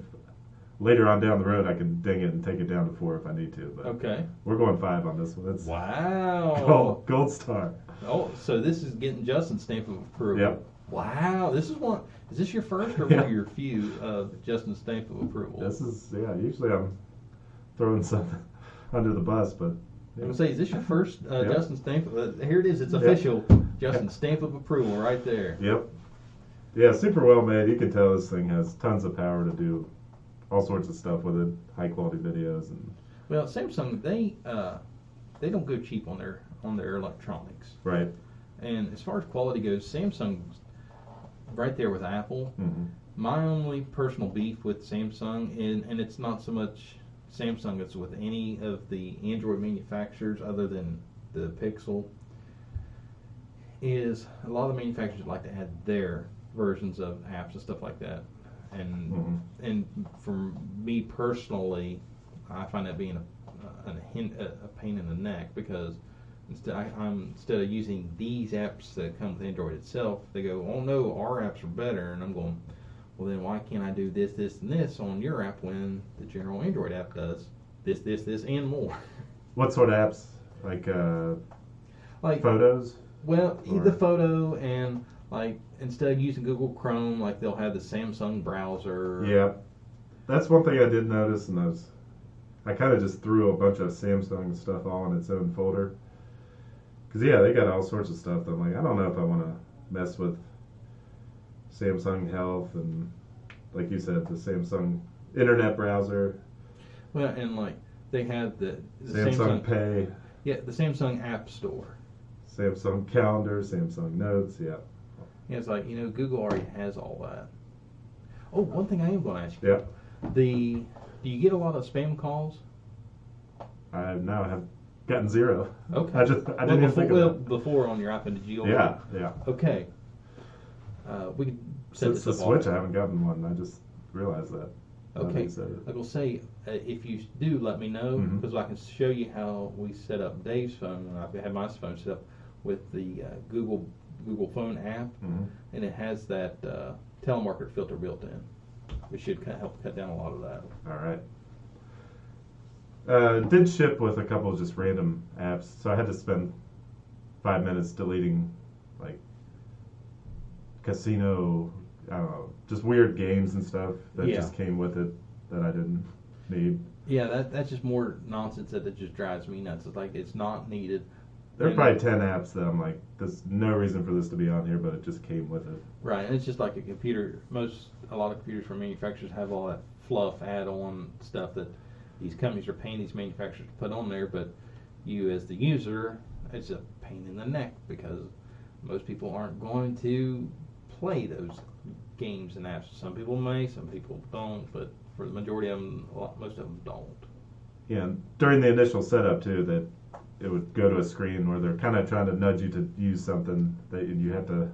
later on down the road I can ding it and take it down to four if I need to. But Okay. we're going five on this one. That's Wow. gold, gold star. Oh, so this is getting Justin's stamp of approval. Yep. Wow. This is one. Is this your first or Yeah. one of your few of Justin's stamp of approval? This is yeah. Usually I'm throwing something under the bus, but I'm gonna say, is this your first uh, Yep. Justin stamp? Uh, here it is. It's Yep. Justin's stamp of approval right there. Yep. Yeah, super well made. You can tell this thing has tons of power to do all sorts of stuff with it, high quality videos and Well, Samsung they uh, they don't go cheap on their on their electronics. right. And as far as quality goes, Samsung's right there with Apple. hmm My only personal beef with Samsung, and, and it's not so much Samsung, it's with any of the Android manufacturers other than the Pixel, is a lot of the manufacturers like to add their versions of apps and stuff like that. And Mhm. and for me personally, I find that being a, a, a, a pain in the neck because instead I, I'm instead of using these apps that come with Android itself, they go, oh no, our apps are better, and I'm going, well then why can't I do this, this, and this on your app when the general Android app does this, this, this, and more? What sort of apps? Like uh, like photos? Well, Or- the photo and like instead of using Google Chrome, like they'll have the Samsung browser. Yeah. That's one thing I did notice, and I was, I kind of just threw a bunch of Samsung stuff all in its own folder. Cause yeah, they got all sorts of stuff. That I'm like, I don't know if I want to mess with Samsung Health and, like you said, the Samsung Internet browser, Well, and like they have the, the Samsung, Pay, yeah, the Samsung App Store. Samsung Calendar, Samsung Notes. Yeah, Yeah, it's like you know Google already has all that. Oh, one thing I am going to ask you: yeah. the do you get a lot of spam calls? I now have gotten zero. Okay. I just I didn't even before, think of well, that. before on your iPhone, did you? Yeah, yeah. Okay. Uh, we could set Since the this up. Switch, I haven't gotten one. I just realized that. Okay. you said it. I will say, uh, if you do, let me know Mhm. because I can show you how we set up Dave's phone, and I have my phone set up with the uh, Google Google Phone app, Mhm. and it has that uh, telemarketer filter built in, which should cut, help cut down a lot of that. All right. Uh, did ship with a couple of just random apps, so I had to spend five minutes deleting like casino, I don't know, just weird games and stuff that Yeah. just came with it that I didn't need. Yeah, that that's just more nonsense that, that just drives me nuts. It's like it's not needed. There are probably ten apps that I'm like, there's no reason for this to be on here, but it just came with it. Right, and it's just like a computer. Most, a lot of computers from manufacturers have all that fluff add-on stuff that these companies are paying these manufacturers to put on there. But you, as the user, it's a pain in the neck because most people aren't going to play those games and apps. Some people may, some people don't, but for the majority of them, a lot, most of them don't. Yeah, during the initial setup too, that it would go to a screen where they're kind of trying to nudge you to use something that you have to,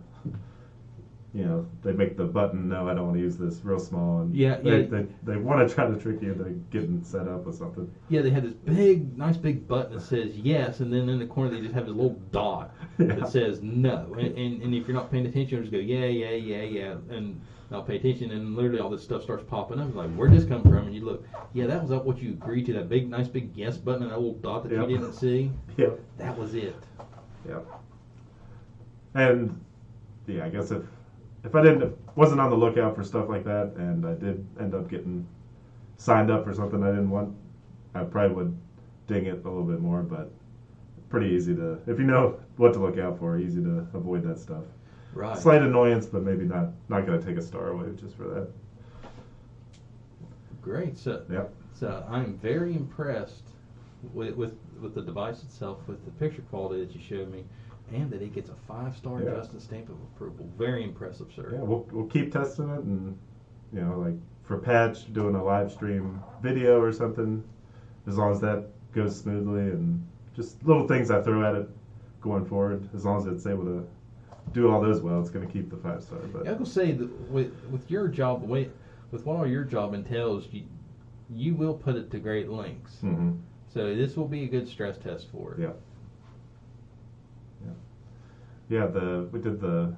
you know, they make the button no, I don't want to use this real small, and Yeah, they, yeah. they, they want to try to trick you into getting set up with something. Yeah, they have this big, nice big button that says yes, and then in the corner they just have this little dot Yeah. that says no. And, and, and if you're not paying attention, you just go yeah, yeah, yeah, yeah, and not pay attention, and literally all this stuff starts popping up. Like, where'd this come from? And you look, yeah, that was what you agreed to. That big, nice big yes button and that little dot that Yep. you didn't see. Yep. That was it. Yep. And yeah, I guess if if I didn't wasn't on the lookout for stuff like that, and I did end up getting signed up for something I didn't want, I probably would ding it a little bit more. But pretty easy to if you know what to look out for, easy to avoid that stuff. Right. Slight annoyance, but maybe not not going to take a star away just for that. Great. So, Yep. so I'm very impressed with, with with the device itself, with the picture quality that you showed me, and that it gets a five star Yeah. Justin stamp of approval. Very impressive, sir. Yeah, we'll we'll keep testing it, and you know, like for patch doing a live stream video or something, as long as that goes smoothly, and just little things I throw at it going forward, as long as it's able to do all those well, it's going to keep the five star. But I will say that with with your job, way with what all your job entails, you you will put it to great lengths. hmm So this will be a good stress test for it. Yeah. Yeah, the we did the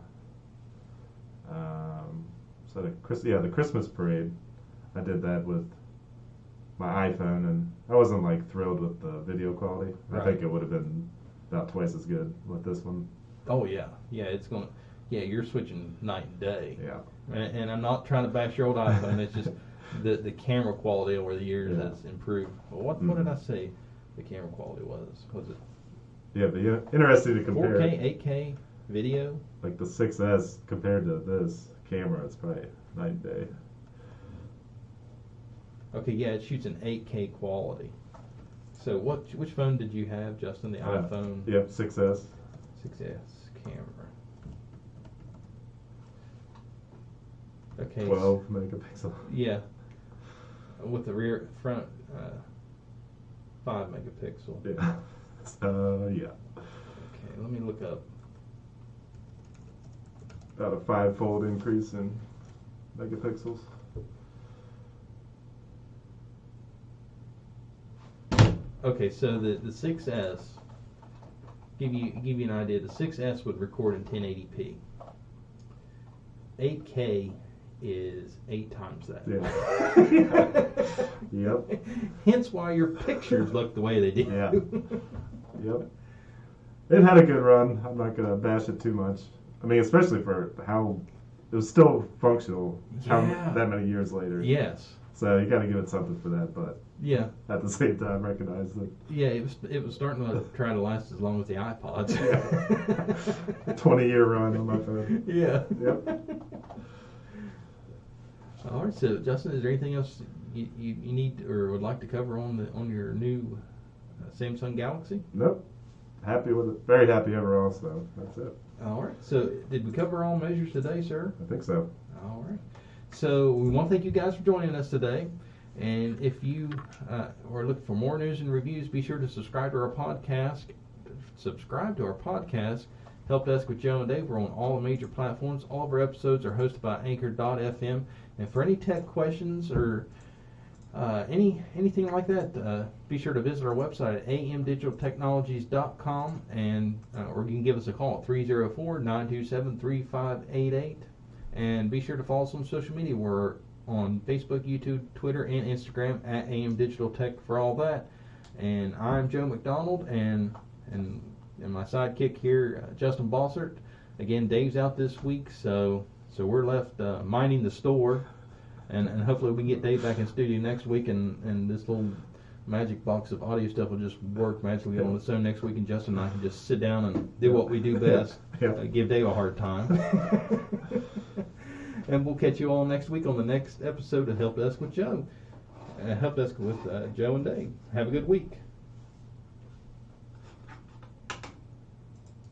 um, so the Chris yeah the Christmas parade. I did that with my iPhone, and I wasn't like thrilled with the video quality. I think it would have been about twice as good with this one. Oh yeah, yeah. It's going. to Yeah, you're switching night and day. Yeah, And, and I'm not trying to bash your old iPhone. It's just the the camera quality over the years Yeah. has improved. Well, what what did Mhm. I say? The camera quality was was it yeah, but yeah, interesting to compare. 4K, 8K video? Like the 6S compared to this camera, it's probably night and day. Okay, yeah, it shoots in 8K quality. So what? Which phone did you have, Justin? The Uh, iPhone Yep, 6S. 6S camera. Okay. s- 12 megapixel. Yeah. With the rear front uh, five megapixel. Yeah. So yeah, Okay, let me look up. about a five-fold increase in megapixels. Okay, so the the 6S give you give you an idea. The 6S would record in 1080p. 8K is eight times that. Yeah. Yep. Hence why your pictures look the way they do. Yeah. Yep. It had a good run. I'm not gonna bash it too much. I mean, especially for how it was still functional. How Yeah. that many years later. yes. So you got to give it something for that, but Yeah. at the same time, recognize that Yeah. It was it was starting to try to last as long as the iPods. 20 year run on my phone. Yeah. Yep. All right. So, Justin, is there anything else you, you, you need or would like to cover on the on your new Samsung Galaxy? Nope. Happy with it. Very happy overall. So that's it. All right. So, did we cover all measures today, sir? I think so. All right. So, we want to thank you guys for joining us today. And if you uh, are looking for more news and reviews, be sure to subscribe to our podcast. Subscribe to our podcast. Help Desk with Joe and Dave. We're on all the major platforms. All of our episodes are hosted by Anchor.fm. And for any tech questions or uh, any anything like that, uh, be sure to visit our website at amdigitaltechnologies.com and uh, or you can give us a call at 304-927-3588 and be sure to follow us on social media. We're on Facebook, YouTube, Twitter, and Instagram at AM Digital Tech for all that. And I'm Joe McDonald and and and my sidekick here, uh, Justin Bossert. Again, Dave's out this week, so so we're left uh, minding the store and, and hopefully we can get Dave back in studio next week, and, and this little magic box of audio stuff will just work magically on its own next week, and Justin and I can just sit down and do what we do best, Yeah. uh, give Dave a hard time. and we'll catch you all next week on the next episode of Help Desk with Joe. Uh, Help Desk with uh, Joe and Dave. Have a good week.